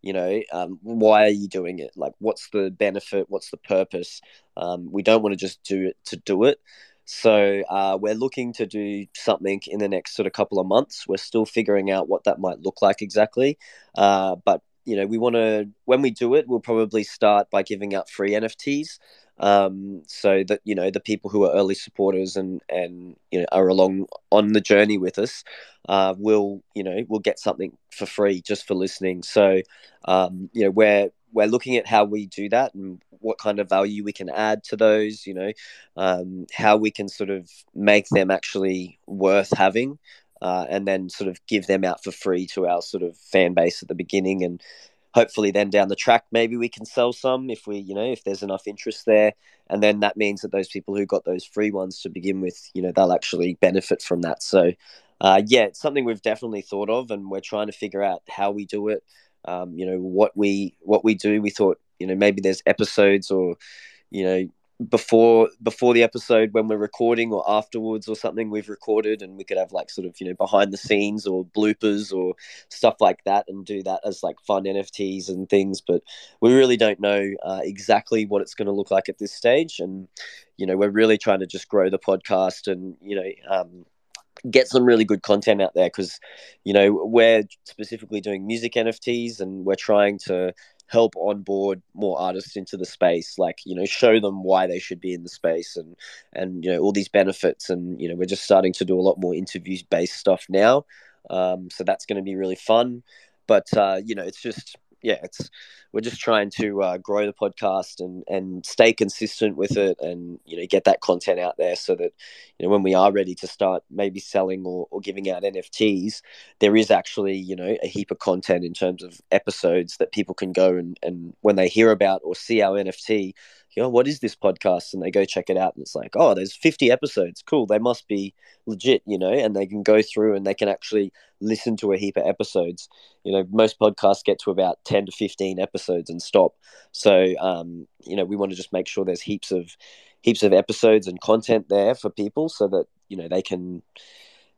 you know um, why are you doing it? Like what's the benefit? What's the purpose? Um, we don't want to just do it to do it. So uh, we're looking to do something in the next sort of couple of months. We're still figuring out what that might look like exactly. Uh, but you know we want to when we do it we'll probably start by giving out free nfts um, so that you know the people who are early supporters and and you know are along on the journey with us uh, will you know will get something for free just for listening. So um, you know we're we're looking at how we do that and what kind of value we can add to those. You know um, how we can sort of make them actually worth having. Uh, and then sort of give them out for free to our sort of fan base at the beginning and hopefully then down the track maybe we can sell some if we you know if there's enough interest there. And then that means that those people who got those free ones to begin with you know they'll actually benefit from that. So uh, yeah it's something we've definitely thought of and we're trying to figure out how we do it. Um, you know what we what we do we thought you know maybe there's episodes or you know before before the episode when we're recording or afterwards or something we've recorded and we could have like sort of you know behind the scenes or bloopers or stuff like that and do that as like fun nfts and things. But we really don't know uh, exactly what it's going to look like at this stage. And you know we're really trying to just grow the podcast and you know um, get some really good content out there because you know we're specifically doing music nfts and we're trying to help onboard more artists into the space like you know show them why they should be in the space and and you know all these benefits. And you know we're just starting to do a lot more interviews based stuff now. Um, so that's going to be really fun. But uh, you know it's just yeah, it's we're just trying to uh, grow the podcast and and stay consistent with it, and you know get that content out there so that you know when we are ready to start maybe selling or, or giving out NFTs, there is actually you know a heap of content in terms of episodes that people can go and and when they hear about or see our NFT, know, what is this podcast? And they go check it out, and it's like, oh, there's 50 episodes. Cool, they must be legit, you know, and they can go through and they can actually listen to a heap of episodes. You know, most podcasts get to about 10 to 15 episodes and stop. So, um, you know, we want to just make sure there's heaps of heaps of episodes and content there for people so that you know they can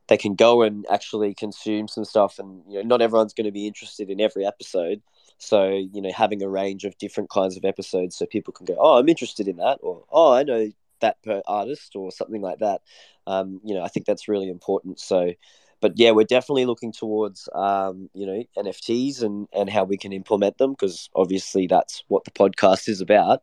they can go and actually consume some stuff and you know not everyone's going to be interested in every episode so, you know, having a range of different kinds of episodes so people can go, oh, I'm interested in that, or oh, I know that per artist, or something like that. Um, you know, I think that's really important. So, but yeah, we're definitely looking towards, um, you know, NFTs and, and how we can implement them because obviously that's what the podcast is about.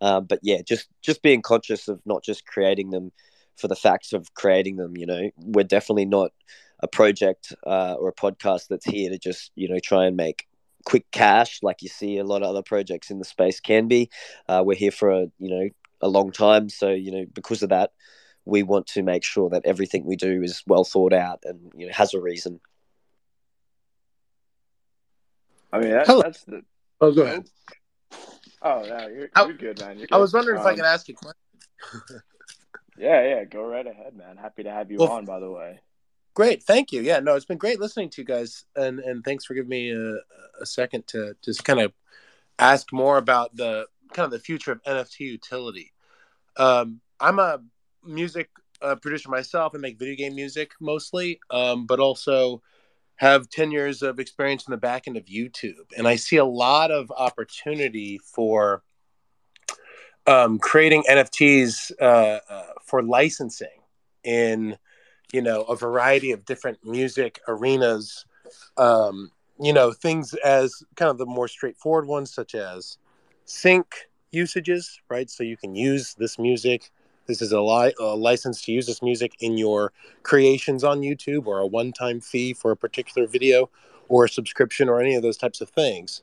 Um, but yeah, just just being conscious of not just creating them for the facts of creating them. You know, we're definitely not a project uh, or a podcast that's here to just you know try and make quick cash like you see a lot of other projects in the space can be. Uh, we're here for a you know a long time, so you know because of that, we want to make sure that everything we do is well thought out and you know has a reason. I mean, that, that's the. Oh, go ahead. Oh no, you're, I- you're good, man. You're I was good. wondering if I Um, could ask you a question. Yeah, yeah, go right ahead, man. Happy to have you Well, on, by the way. Great, thank you. Yeah, no, it's been great listening to you guys, and and thanks for giving me a, a second to just kind of ask more about the kind of the future of NFT utility. Um, I'm a music uh, producer myself and make video game music mostly, um, but also have 10 years of experience in the back end of YouTube. And I see a lot of opportunity for um, creating NFTs uh, uh, for licensing in, you know, a variety of different music arenas. Um, you know, things as kind of the more straightforward ones, such as sync usages, right? So you can use this music. This is a, li- a license to use this music in your creations on YouTube, or a one time fee for a particular video, or a subscription, or any of those types of things.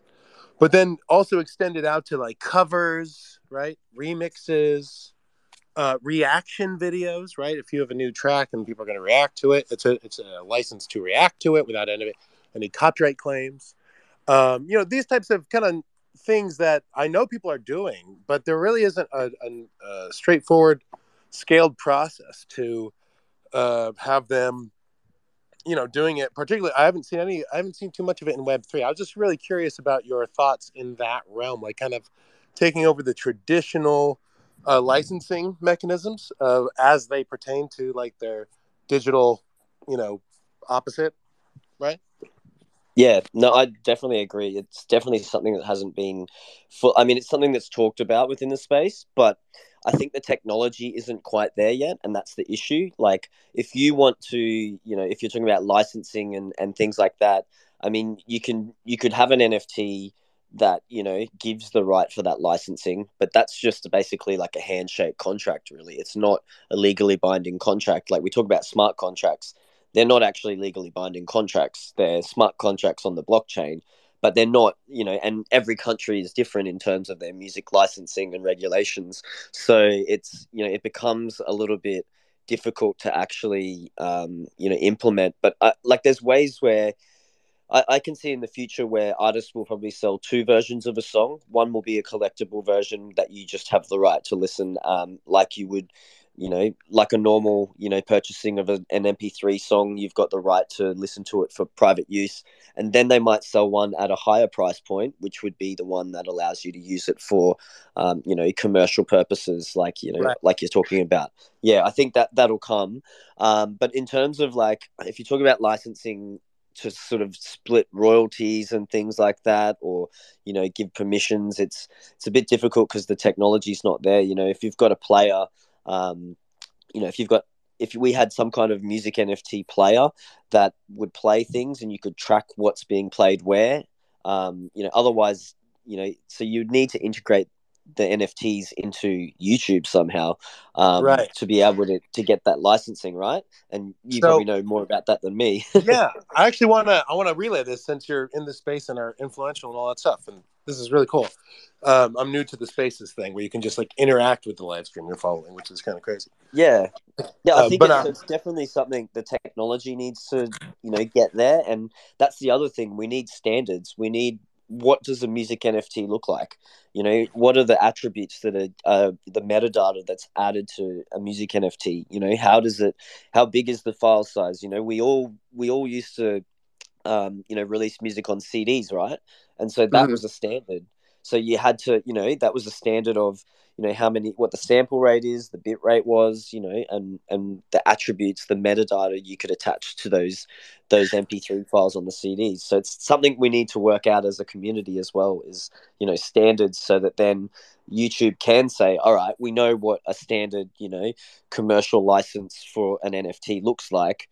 But then also extend it out to like covers, right? Remixes, uh, reaction videos, right? If you have a new track and people are going to react to it, it's a it's a license to react to it without any any copyright claims. Um, you know these types of kind of things that I know people are doing, but there really isn't a, a, a straightforward, scaled process to uh, have them, you know, doing it. Particularly, I haven't seen any. I haven't seen too much of it in Web three. I was just really curious about your thoughts in that realm, like kind of taking over the traditional uh, licensing mechanisms uh, as they pertain to like their digital, you know, opposite, right? Yeah, no, I definitely agree. It's definitely something that hasn't been full. I mean, it's something that's talked about within the space, but I think the technology isn't quite there yet, and that's the issue. Like, if you want to, you know, if you're talking about licensing and and things like that, I mean, you can you could have an NFT that you know gives the right for that licensing, but that's just basically like a handshake contract. Really, it's not a legally binding contract. Like we talk about smart contracts they're not actually legally binding contracts. They're smart contracts on the blockchain, but they're not, you know, and every country is different in terms of their music licensing and regulations. So it's, you know, it becomes a little bit difficult to actually, um, you know, implement. But uh, like there's ways where I, I can see in the future where artists will probably sell two versions of a song. One will be a collectible version that you just have the right to listen, um, like you would you know, like a normal, you know, purchasing of an MP3 song, you've got the right to listen to it for private use. And then they might sell one at a higher price point, which would be the one that allows you to use it for, um, you know, commercial purposes, like you know, Right. like you're talking about. Yeah, I think that that'll come. Um, but in terms of like, if you talk about licensing to sort of split royalties and things like that, or you know, give permissions, it's it's a bit difficult because the technology's not there. You know, if you've got a player um, you know, if you've got if we had some kind of music NFT player that would play things and you could track what's being played where, um, you know, otherwise, you know, so you'd need to integrate the NFTs into YouTube somehow um, Right. to be able to, to get that licensing, right? And you So- probably know more about that than me. yeah, I actually want to. I want to relay this since you're in the space and are influential and all that stuff, and this is really cool. Um, I'm new to the spaces thing where you can just like interact with the live stream you're following, which is kind of crazy. Yeah, yeah. I Uh, think but, it's, it's definitely something the technology needs to, you know, get there, and that's the other thing. We need standards. We need what does a music NFT look like? You know, what are the attributes that are uh, the metadata that's added to a music NFT? You know, how does it? How big is the file size? You know, we all we all used to, um, you know, release music on CDs, right? And so that Mhm. was a standard. So you had to, you know, that was the standard of you know how many what the sample rate is the bit rate was you know and and the attributes the metadata you could attach to those those mp3 files on the cds so it's something we need to work out as a community as well is you know standards so that then youtube can say all right we know what a standard you know commercial license for an nft looks like.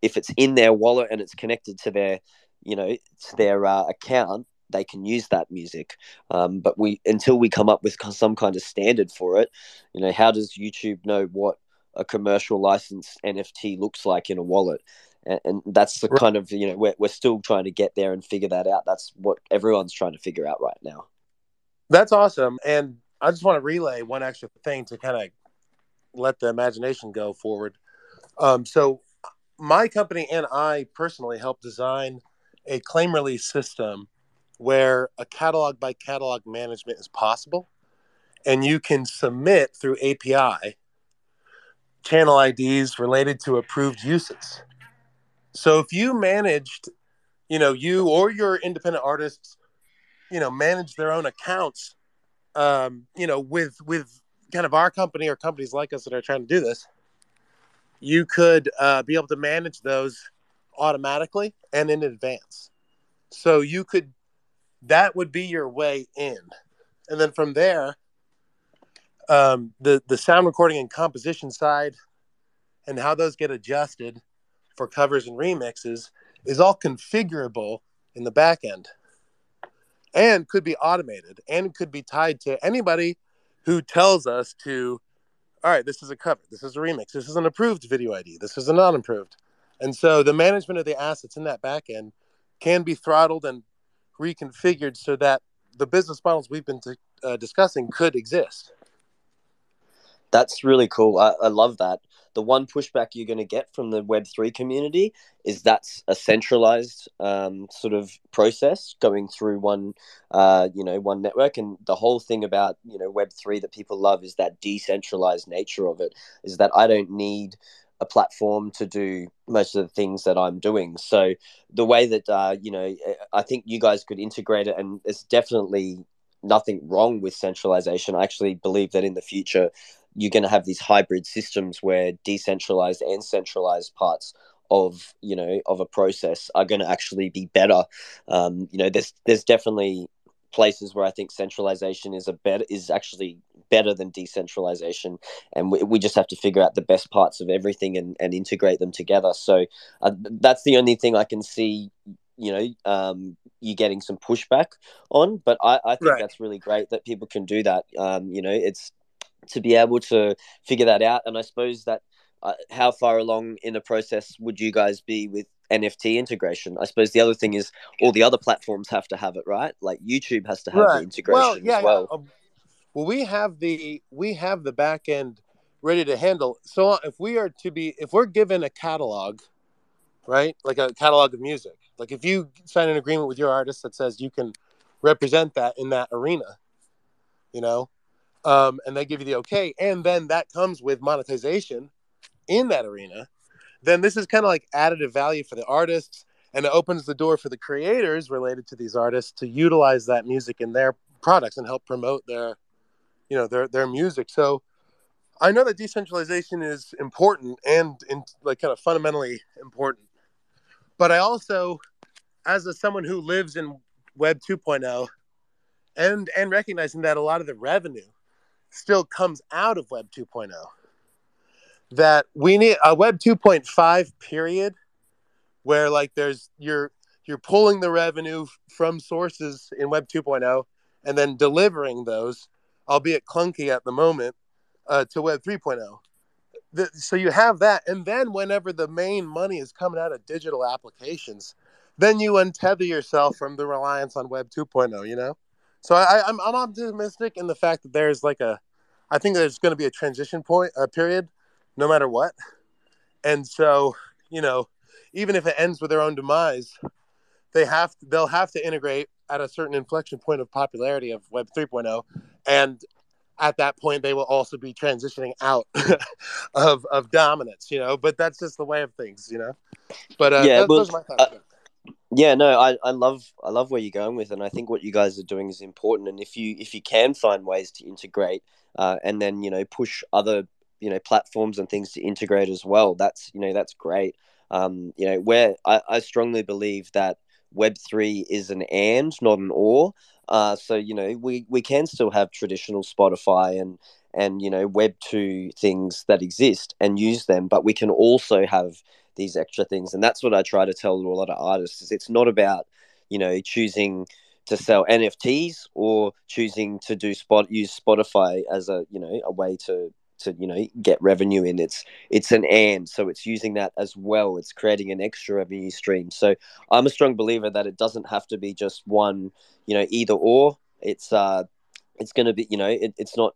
If it's in their wallet and it's connected to their you know to their uh, account they can use that music um, but we until we come up with some kind of standard for it you know how does youtube know what a commercial license nft looks like in a wallet and, and that's the kind of you know we're we're still trying to get there and figure that out. That's what everyone's trying to figure out right now. That's awesome, and I just want to relay one extra thing to kind of let the imagination go forward. Um, so, my company and I personally helped design a claim release system where a catalog by catalog management is possible, and you can submit through API channel IDs related to approved uses. So if you managed, you know, you or your independent artists, you know, manage their own accounts, um, you know, with with kind of our company or companies like us that are trying to do this, you could uh, be able to manage those automatically and in advance. So you could, that would be your way in, and then from there, um, the the sound recording and composition side, and how those get adjusted for covers and remixes is all configurable in the back end and could be automated and could be tied to anybody who tells us to all right this is a cover this is a remix this is an approved video id this is a non-approved. And so the management of the assets in that back end can be throttled and reconfigured so that the business models we've been uh, discussing could exist that's really cool. I, I love that. The one pushback you're going to get from the Web3 community is that's a centralized um, sort of process going through one, uh, you know, one network. And the whole thing about, you know, Web3 that people love is that decentralized nature of it, is that I don't need a platform to do most of the things that I'm doing. So the way that, uh, you know, I think you guys could integrate it, and it's definitely nothing wrong with centralization. I actually believe that in the future, you're going to have these hybrid systems where decentralized and centralized parts of you know of a process are going to actually be better um, you know there's there's definitely places where i think centralization is a better is actually better than decentralization and we, we just have to figure out the best parts of everything and, and integrate them together so uh, that's the only thing i can see you know um, you getting some pushback on but i, I think right. that's really great that people can do that um, you know it's to be able to figure that out. And I suppose that uh, how far along in the process would you guys be with NFT integration? I suppose the other thing is all the other platforms have to have it, right? Like YouTube has to have right. the integration well, yeah, as well. Yeah. Um, well, we have the we have the back end ready to handle. So if we are to be if we're given a catalog, right, like a catalog of music, like if you sign an agreement with your artist that says you can represent that in that arena, you know, um, and they give you the okay, and then that comes with monetization in that arena, then this is kind of like additive value for the artists, and it opens the door for the creators related to these artists to utilize that music in their products and help promote their, you know, their their music. So, I know that decentralization is important and in, like kind of fundamentally important, but I also, as a someone who lives in Web 2.0, and and recognizing that a lot of the revenue still comes out of Web 2.0. That we need a Web 2.5 period where like there's you're you're pulling the revenue from sources in Web 2.0 and then delivering those, albeit clunky at the moment, uh, to Web 3.0. The, so you have that, and then whenever the main money is coming out of digital applications, then you untether yourself from the reliance on Web 2.0. You know, so I, I'm I'm optimistic in the fact that there's like a, I think there's going to be a transition point, a period, no matter what, and so you know, even if it ends with their own demise, they have they'll have to integrate at a certain inflection point of popularity of Web 3.0, and at that point they will also be transitioning out of of dominance. You know, but that's just the way of things. You know, but uh, yeah, that, well, uh, yeah, no, I, I love I love where you're going with, it, and I think what you guys are doing is important. And if you if you can find ways to integrate, uh, and then you know push other you know platforms and things to integrate as well, that's you know that's great. Um, you know, where I, I strongly believe that Web three is an and, not an or. Uh, so you know, we we can still have traditional Spotify and and you know Web two things that exist and use them, but we can also have these extra things and that's what i try to tell a lot of artists is it's not about you know choosing to sell nfts or choosing to do spot use spotify as a you know a way to to you know get revenue in. It's it's an and, so it's using that as well. It's creating an extra revenue stream. So I'm a strong believer that it doesn't have to be just one, you know, either or. It's uh, it's going to be you know, it, it's not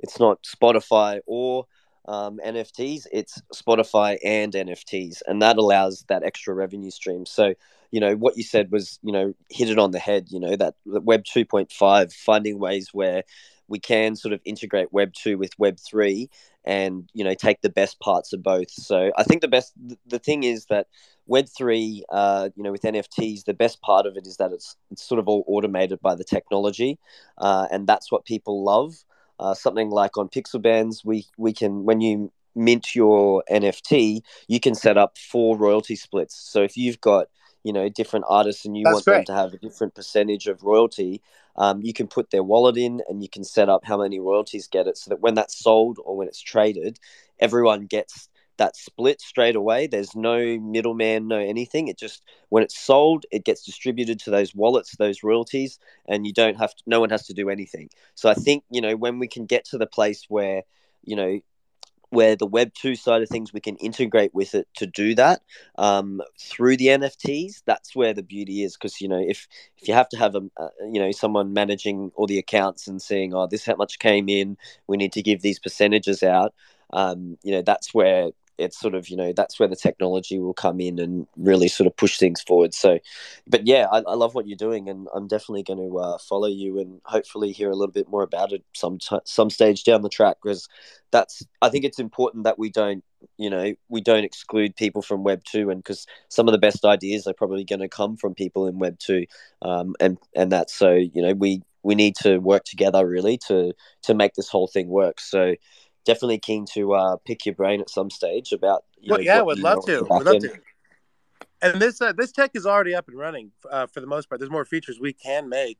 it's not Spotify or um, NFTs, it's Spotify and NFTs, and that allows that extra revenue stream. So, you know, what you said was, you know, hit it on the head. You know, that, that Web 2.5, finding ways where we can sort of integrate Web 2 with Web 3 and, you know, take the best parts of both. So I think the best, the thing is that Web 3, uh, you know, with NFTs, the best part of it is that it's, it's sort of all automated by the technology, uh, and that's what people love. Uh, something like on Pixelbands, we we can when you mint your NFT, you can set up four royalty splits. So if you've got you know different artists and you That's want great. them to have a different percentage of royalty, um, you can put their wallet in and you can set up how many royalties get it, so that when that's sold or when it's traded, everyone gets that split straight away. There's no middleman, no anything. It just when it's sold, it gets distributed to those wallets, those royalties, and you don't have to. No one has to do anything. So I think you know when we can get to the place where you know where the web 2 side of things we can integrate with it to do that um, through the nfts that's where the beauty is because you know if if you have to have a you know someone managing all the accounts and seeing oh this how much came in we need to give these percentages out um, you know that's where it's sort of you know that's where the technology will come in and really sort of push things forward. So but yeah i, I love what you're doing and i'm definitely going to uh, follow you and hopefully hear a little bit more about it some t- some stage down the track because that's i think it's important that we don't you know we don't exclude people from web 2 and because some of the best ideas are probably going to come from people in web 2 um, and and that's so you know we we need to work together really to to make this whole thing work. So definitely keen to uh, pick your brain at some stage about. You well, know, yeah, would love to. Would love to. And this uh, this tech is already up and running uh, for the most part. There's more features we can make,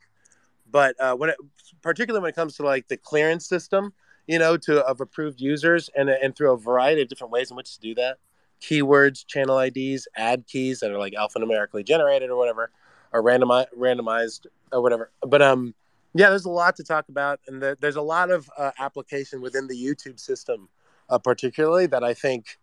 but uh, when it, particularly when it comes to like the clearance system, you know, to of approved users and and through a variety of different ways in which to do that, keywords, channel IDs, ad keys that are like alphanumerically generated or whatever, or randomi- randomized or whatever. But um, yeah, there's a lot to talk about, and there, there's a lot of uh, application within the YouTube system, uh, particularly that I think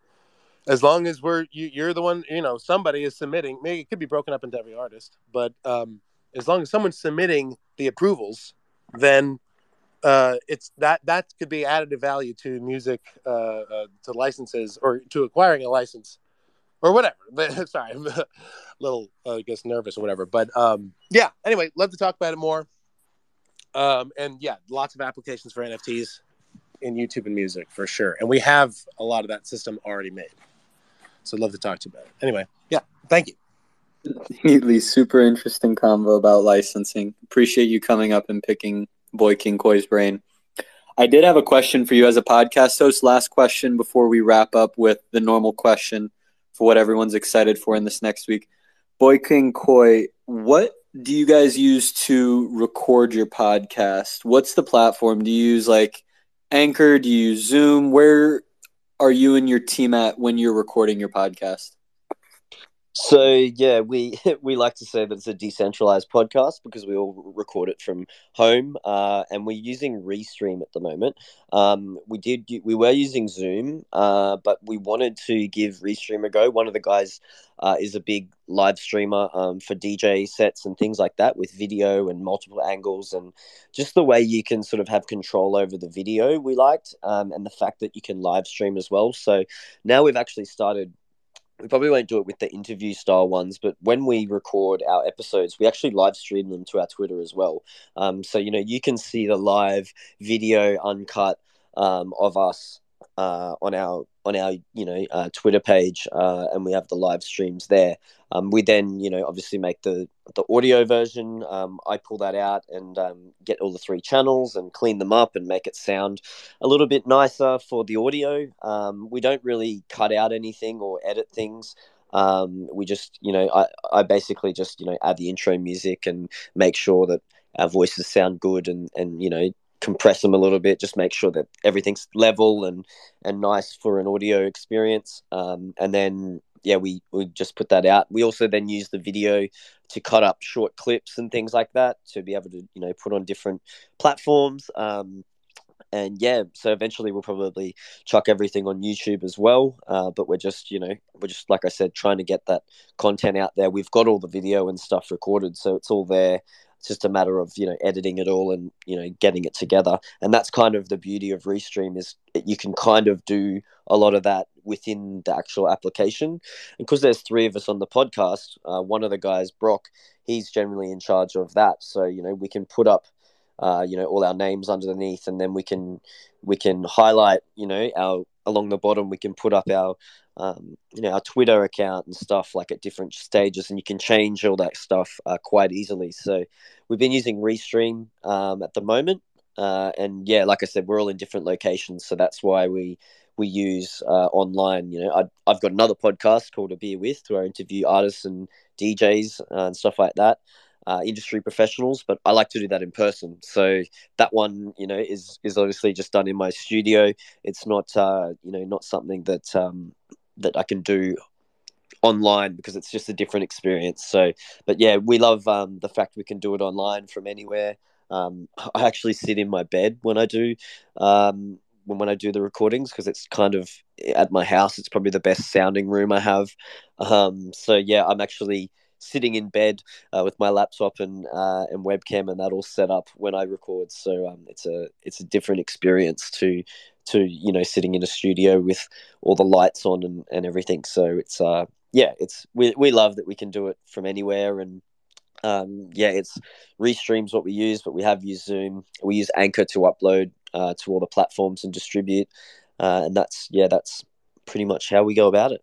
as long as we're you, you're the one you know somebody is submitting maybe it could be broken up into every artist but um, as long as someone's submitting the approvals then uh, it's that that could be additive value to music uh, uh, to licenses or to acquiring a license or whatever. But sorry i'm a little uh, i guess nervous or whatever but um, yeah anyway love to talk about it more um, and yeah lots of applications for nfts in youtube and music for sure and we have a lot of that system already made so I'd love to talk to you about it. Anyway, yeah, thank you. Neatly, super interesting convo about licensing. Appreciate you coming up and picking Boy King Koi's brain. I did have a question for you as a podcast host. Last question before we wrap up with the normal question for what everyone's excited for in this next week. Boy King Koi, what do you guys use to record your podcast? What's the platform? Do you use like Anchor? Do you use Zoom? Where are you and your team at when you're recording your podcast? So yeah, we we like to say that it's a decentralized podcast because we all record it from home, uh, and we're using Restream at the moment. Um, we did we were using Zoom, uh, but we wanted to give Restream a go. One of the guys uh, is a big live streamer um, for DJ sets and things like that with video and multiple angles and just the way you can sort of have control over the video. We liked um, and the fact that you can live stream as well. So now we've actually started we probably won't do it with the interview style ones, but when we record our episodes, we actually live stream them to our Twitter as well. Um, so you know you can see the live video uncut um, of us uh, on our on our you know uh, Twitter page, uh, and we have the live streams there. Um, we then you know obviously make the the audio version. Um, I pull that out and um, get all the three channels and clean them up and make it sound a little bit nicer for the audio. Um, we don't really cut out anything or edit things. Um, we just you know I I basically just you know add the intro music and make sure that our voices sound good and and you know compress them a little bit just make sure that everything's level and and nice for an audio experience um, and then yeah we we just put that out we also then use the video to cut up short clips and things like that to be able to you know put on different platforms um, and yeah, so eventually we'll probably chuck everything on YouTube as well. Uh, but we're just, you know, we're just like I said, trying to get that content out there. We've got all the video and stuff recorded, so it's all there. It's just a matter of you know editing it all and you know getting it together. And that's kind of the beauty of Restream is you can kind of do a lot of that within the actual application. And because there's three of us on the podcast, uh, one of the guys, Brock, he's generally in charge of that. So you know we can put up uh, you know all our names underneath and then we can we can highlight you know our along the bottom we can put up our um, you know our twitter account and stuff like at different stages and you can change all that stuff uh, quite easily so we've been using restream um, at the moment uh, and yeah like i said we're all in different locations so that's why we we use uh, online you know I, i've got another podcast called a beer with where i interview artists and djs uh, and stuff like that uh, industry professionals, but I like to do that in person. So that one, you know, is is obviously just done in my studio. It's not, uh, you know, not something that um, that I can do online because it's just a different experience. So, but yeah, we love um, the fact we can do it online from anywhere. Um, I actually sit in my bed when I do um, when I do the recordings because it's kind of at my house. It's probably the best sounding room I have. Um, so yeah, I'm actually sitting in bed uh, with my laptop and uh, and webcam and that all set up when I record. So um, it's a it's a different experience to to you know sitting in a studio with all the lights on and, and everything. So it's uh yeah it's we we love that we can do it from anywhere and. Um, yeah, it's Restreams what we use, but we have used Zoom. We use Anchor to upload uh, to all the platforms and distribute, uh, and that's yeah, that's pretty much how we go about it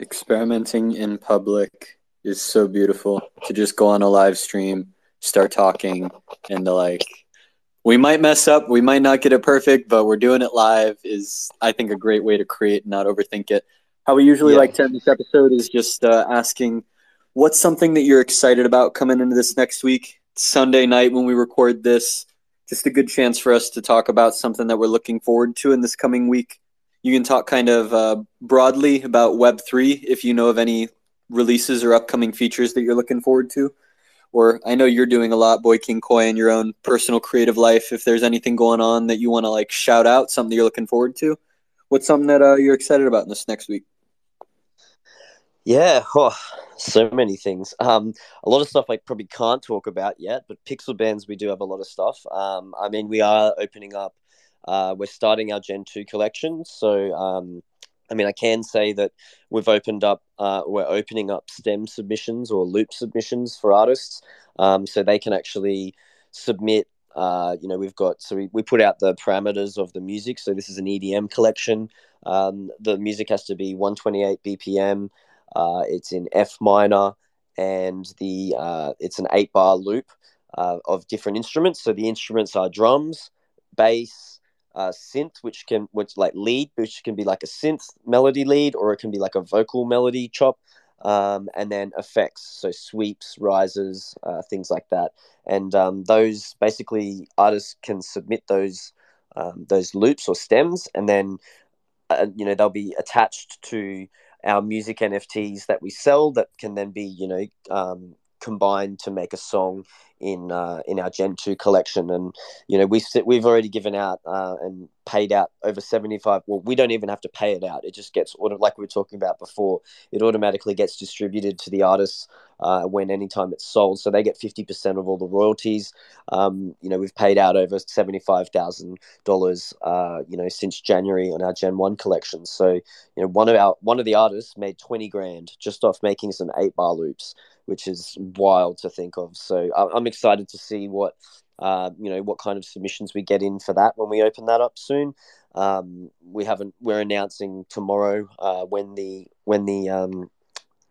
experimenting in public is so beautiful to just go on a live stream, start talking, and to like, we might mess up, we might not get it perfect, but we're doing it live is, I think, a great way to create and not overthink it. How we usually yeah. like to end this episode is just uh, asking, what's something that you're excited about coming into this next week? Sunday night when we record this, just a good chance for us to talk about something that we're looking forward to in this coming week you can talk kind of uh, broadly about Web3 if you know of any releases or upcoming features that you're looking forward to. Or I know you're doing a lot, Boy King Koi, in your own personal creative life. If there's anything going on that you want to like shout out, something you're looking forward to, what's something that uh, you're excited about in this next week? Yeah, oh, so many things. Um, a lot of stuff I probably can't talk about yet, but Pixelbands, we do have a lot of stuff. Um, I mean, we are opening up uh, we're starting our Gen 2 collection. So, um, I mean, I can say that we've opened up, uh, we're opening up STEM submissions or loop submissions for artists. Um, so they can actually submit. Uh, you know, we've got, so we, we put out the parameters of the music. So this is an EDM collection. Um, the music has to be 128 BPM. Uh, it's in F minor and the uh, it's an eight bar loop uh, of different instruments. So the instruments are drums, bass, uh, synth, which can which like lead, which can be like a synth melody lead, or it can be like a vocal melody chop, um, and then effects, so sweeps, rises, uh, things like that. And um, those basically artists can submit those um, those loops or stems, and then uh, you know they'll be attached to our music NFTs that we sell that can then be you know um, combined to make a song in uh, in our Gen two collection, and you know we we've already given out uh, and paid out over seventy five. Well, we don't even have to pay it out; it just gets like we were talking about before. It automatically gets distributed to the artists uh, when anytime it's sold, so they get fifty percent of all the royalties. Um, you know, we've paid out over seventy five thousand uh, dollars. You know, since January on our Gen one collection. So you know, one of our one of the artists made twenty grand just off making some eight bar loops which is wild to think of. So I'm excited to see what uh, you know what kind of submissions we get in for that when we open that up soon. Um, we haven't. We're announcing tomorrow uh, when the when the um,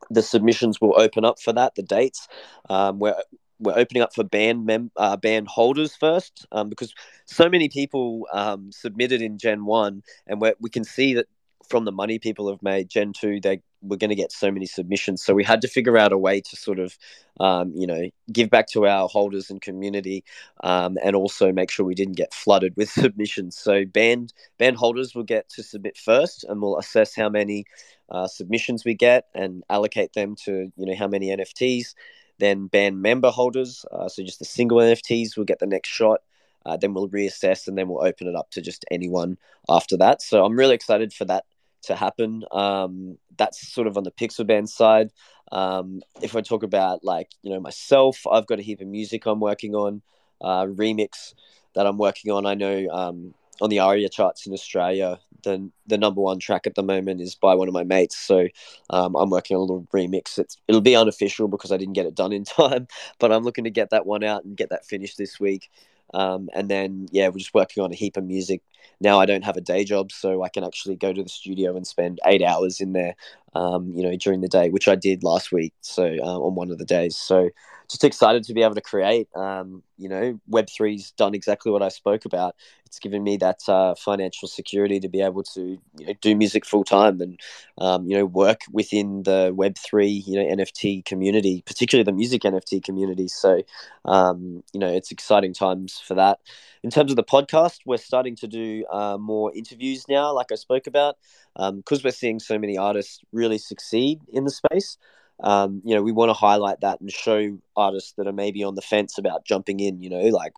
the submissions will open up for that. The dates. Um, we're we're opening up for band mem- uh, band holders first um, because so many people um, submitted in Gen One, and we we can see that from the money people have made, Gen 2, they were going to get so many submissions. So we had to figure out a way to sort of, um, you know, give back to our holders and community um, and also make sure we didn't get flooded with submissions. So band, band holders will get to submit first and we'll assess how many uh, submissions we get and allocate them to, you know, how many NFTs. Then band member holders, uh, so just the single NFTs will get the next shot uh, then we'll reassess and then we'll open it up to just anyone after that. So I'm really excited for that to happen. Um, that's sort of on the Pixelband side. Um, if I talk about like you know myself, I've got a heap of music I'm working on, uh, remix that I'm working on. I know um, on the ARIA charts in Australia, the the number one track at the moment is by one of my mates. So um, I'm working on a little remix. It's it'll be unofficial because I didn't get it done in time, but I'm looking to get that one out and get that finished this week. Um, and then yeah, we're just working on a heap of music. Now I don't have a day job, so I can actually go to the studio and spend eight hours in there, um, you know, during the day, which I did last week. So uh, on one of the days, so just excited to be able to create. Um, you know, Web three's done exactly what I spoke about. It's given me that uh, financial security to be able to you know, do music full time and um, you know work within the Web three you know NFT community, particularly the music NFT community. So um, you know, it's exciting times for that. In terms of the podcast, we're starting to do uh, more interviews now, like I spoke about, because um, we're seeing so many artists really succeed in the space um, you know, we want to highlight that and show artists that are maybe on the fence about jumping in, you know, like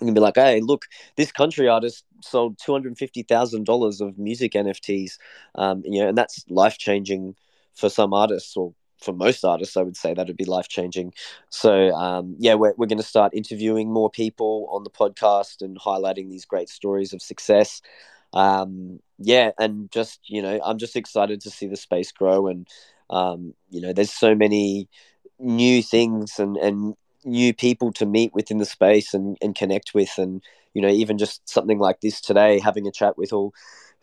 we can be like, hey, look, this country artist sold two hundred fifty thousand dollars of music NFTs, um, you know, and that's life changing for some artists, or for most artists, I would say that would be life changing. So, um, yeah, we're we're going to start interviewing more people on the podcast and highlighting these great stories of success. Um, yeah, and just you know, I'm just excited to see the space grow and um, you know, there's so many new things and, and new people to meet within the space and, and connect with. And, you know, even just something like this today, having a chat with all,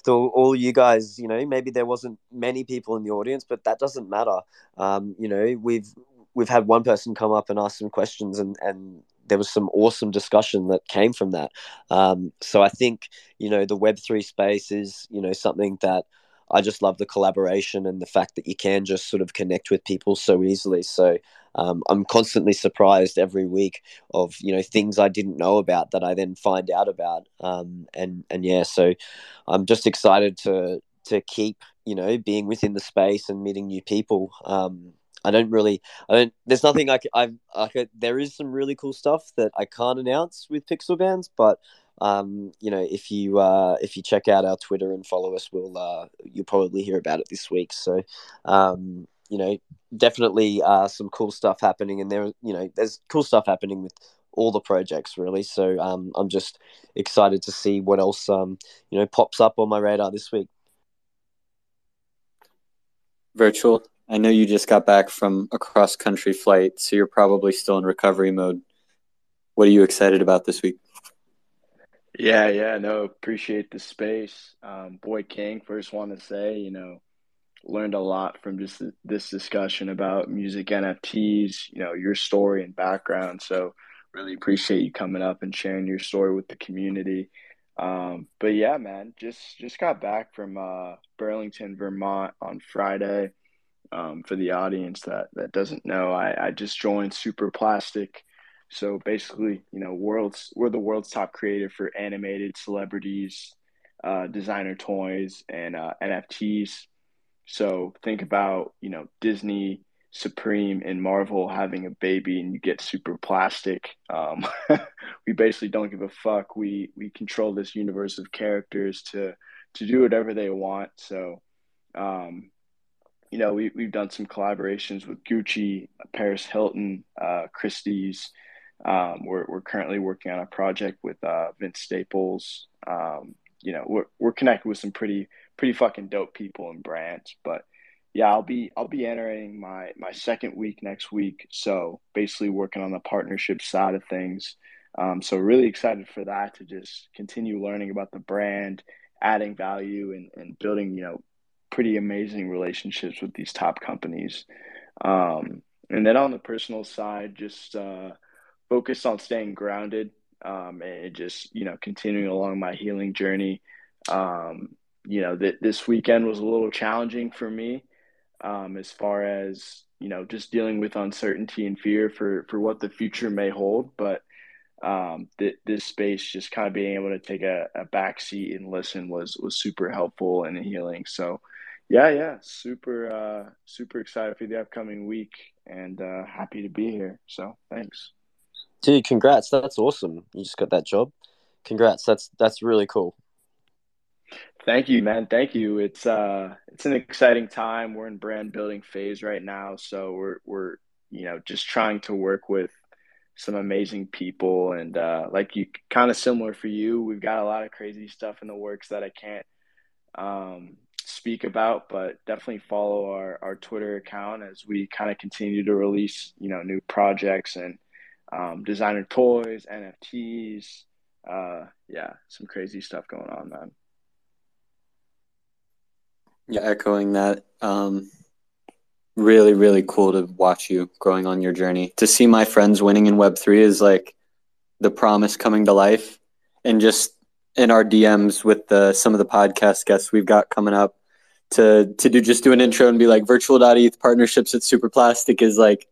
all, all you guys, you know, maybe there wasn't many people in the audience, but that doesn't matter. Um, you know, we've, we've had one person come up and ask some questions and, and there was some awesome discussion that came from that. Um, so I think, you know, the Web3 space is, you know, something that, I just love the collaboration and the fact that you can just sort of connect with people so easily. So um, I'm constantly surprised every week of you know things I didn't know about that I then find out about. Um, and and yeah, so I'm just excited to to keep you know being within the space and meeting new people. Um, I don't really, I don't. There's nothing I, I, I, there is some really cool stuff that I can't announce with Pixelbands, but um, you know, if you uh, if you check out our Twitter and follow us, we'll uh, you'll probably hear about it this week. So, um, you know, definitely uh, some cool stuff happening, and there, you know, there's cool stuff happening with all the projects really. So um, I'm just excited to see what else um, you know pops up on my radar this week. Virtual. I know you just got back from a cross country flight, so you're probably still in recovery mode. What are you excited about this week? Yeah, yeah, no, appreciate the space. Um, Boy King, first want to say, you know, learned a lot from just this discussion about music NFTs, you know, your story and background. So really appreciate you coming up and sharing your story with the community. Um, but yeah, man, just just got back from uh, Burlington, Vermont on Friday. Um, for the audience that that doesn't know, I, I just joined Superplastic so basically, you know, world's we're the world's top creator for animated celebrities, uh, designer toys, and uh, NFTs. So think about you know Disney, Supreme, and Marvel having a baby, and you get Superplastic. Um, we basically don't give a fuck. We we control this universe of characters to to do whatever they want. So, um, you know, we we've done some collaborations with Gucci, Paris Hilton, uh, Christie's. Um, we're, we're currently working on a project with uh, Vince Staples. Um, you know, we're, we're connected with some pretty pretty fucking dope people and brands. But yeah, I'll be I'll be entering my my second week next week. So basically working on the partnership side of things. Um, so really excited for that to just continue learning about the brand, adding value, and, and building you know pretty amazing relationships with these top companies. Um, and then on the personal side, just uh, focused on staying grounded um, and just you know continuing along my healing journey. Um, you know that this weekend was a little challenging for me um, as far as you know just dealing with uncertainty and fear for for what the future may hold, but um, th- this space just kind of being able to take a, a back seat and listen was was super helpful and healing. So yeah, yeah, super uh, super excited for the upcoming week and uh, happy to be here. So thanks. Dude, congrats. That's awesome. You just got that job. Congrats. That's that's really cool. Thank you, man. Thank you. It's uh it's an exciting time. We're in brand building phase right now, so we're we're you know just trying to work with some amazing people and uh like you kind of similar for you. We've got a lot of crazy stuff in the works that I can't um speak about, but definitely follow our our Twitter account as we kind of continue to release, you know, new projects and um, designer toys, NFTs. Uh, yeah, some crazy stuff going on, man. Yeah, echoing that. Um, really, really cool to watch you growing on your journey. To see my friends winning in Web3 is like the promise coming to life. And just in our DMs with the, some of the podcast guests we've got coming up to, to do just do an intro and be like virtual.eth partnerships at Superplastic is like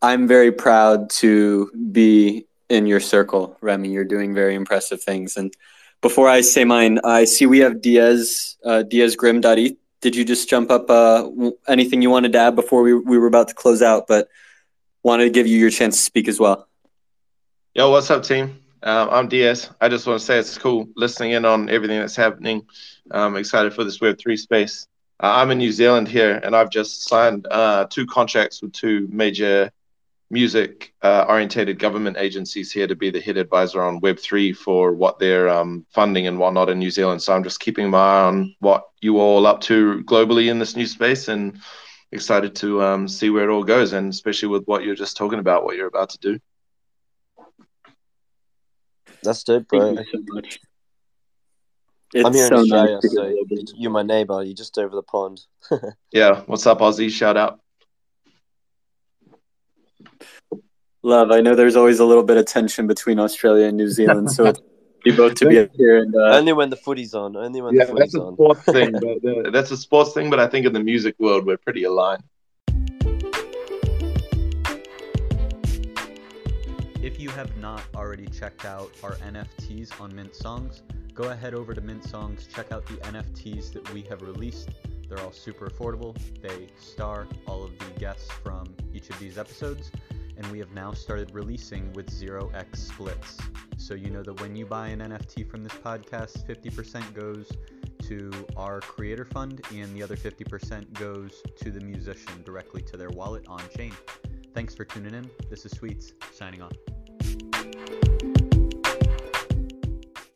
I'm very proud to be in your circle, Remy. You're doing very impressive things. And before I say mine, I see we have Diaz, uh, DiazGrim.eth. Did you just jump up uh, anything you wanted to add before we, we were about to close out? But wanted to give you your chance to speak as well. Yo, what's up, team? Um, I'm Diaz. I just want to say it's cool listening in on everything that's happening. I'm excited for this Web3 space. Uh, I'm in New Zealand here, and I've just signed uh, two contracts with two major music uh, orientated government agencies here to be the head advisor on Web3 for what they're um, funding and whatnot in New Zealand. So I'm just keeping my eye on what you all up to globally in this new space and excited to um, see where it all goes, and especially with what you're just talking about, what you're about to do. That's dope, bro. Thank you so much. I'm It's here in so Australia, nice to so hear you- that. you're my neighbor. You're just over the pond. Yeah, what's up, Aussie? Shout out. Love, I know there's always a little bit of tension between Australia and New Zealand, so it's you both to be up here and uh, Only when the footy's on. Only when Yeah, the that's footy's a on. sports thing. But uh, that's a sports thing, but I think in the music world we're pretty aligned. If you have not already checked out our NFTs on Mint Songs, go ahead over to Mint Songs, check out the NFTs that we have released. They're all super affordable. They star all of the guests from each of these episodes, and we have now started releasing with 0x splits. So you know that when you buy an NFT from this podcast, 50% goes to our creator fund, and the other 50% goes to the musician directly to their wallet on chain. Thanks for tuning in. This is Sweets, signing off.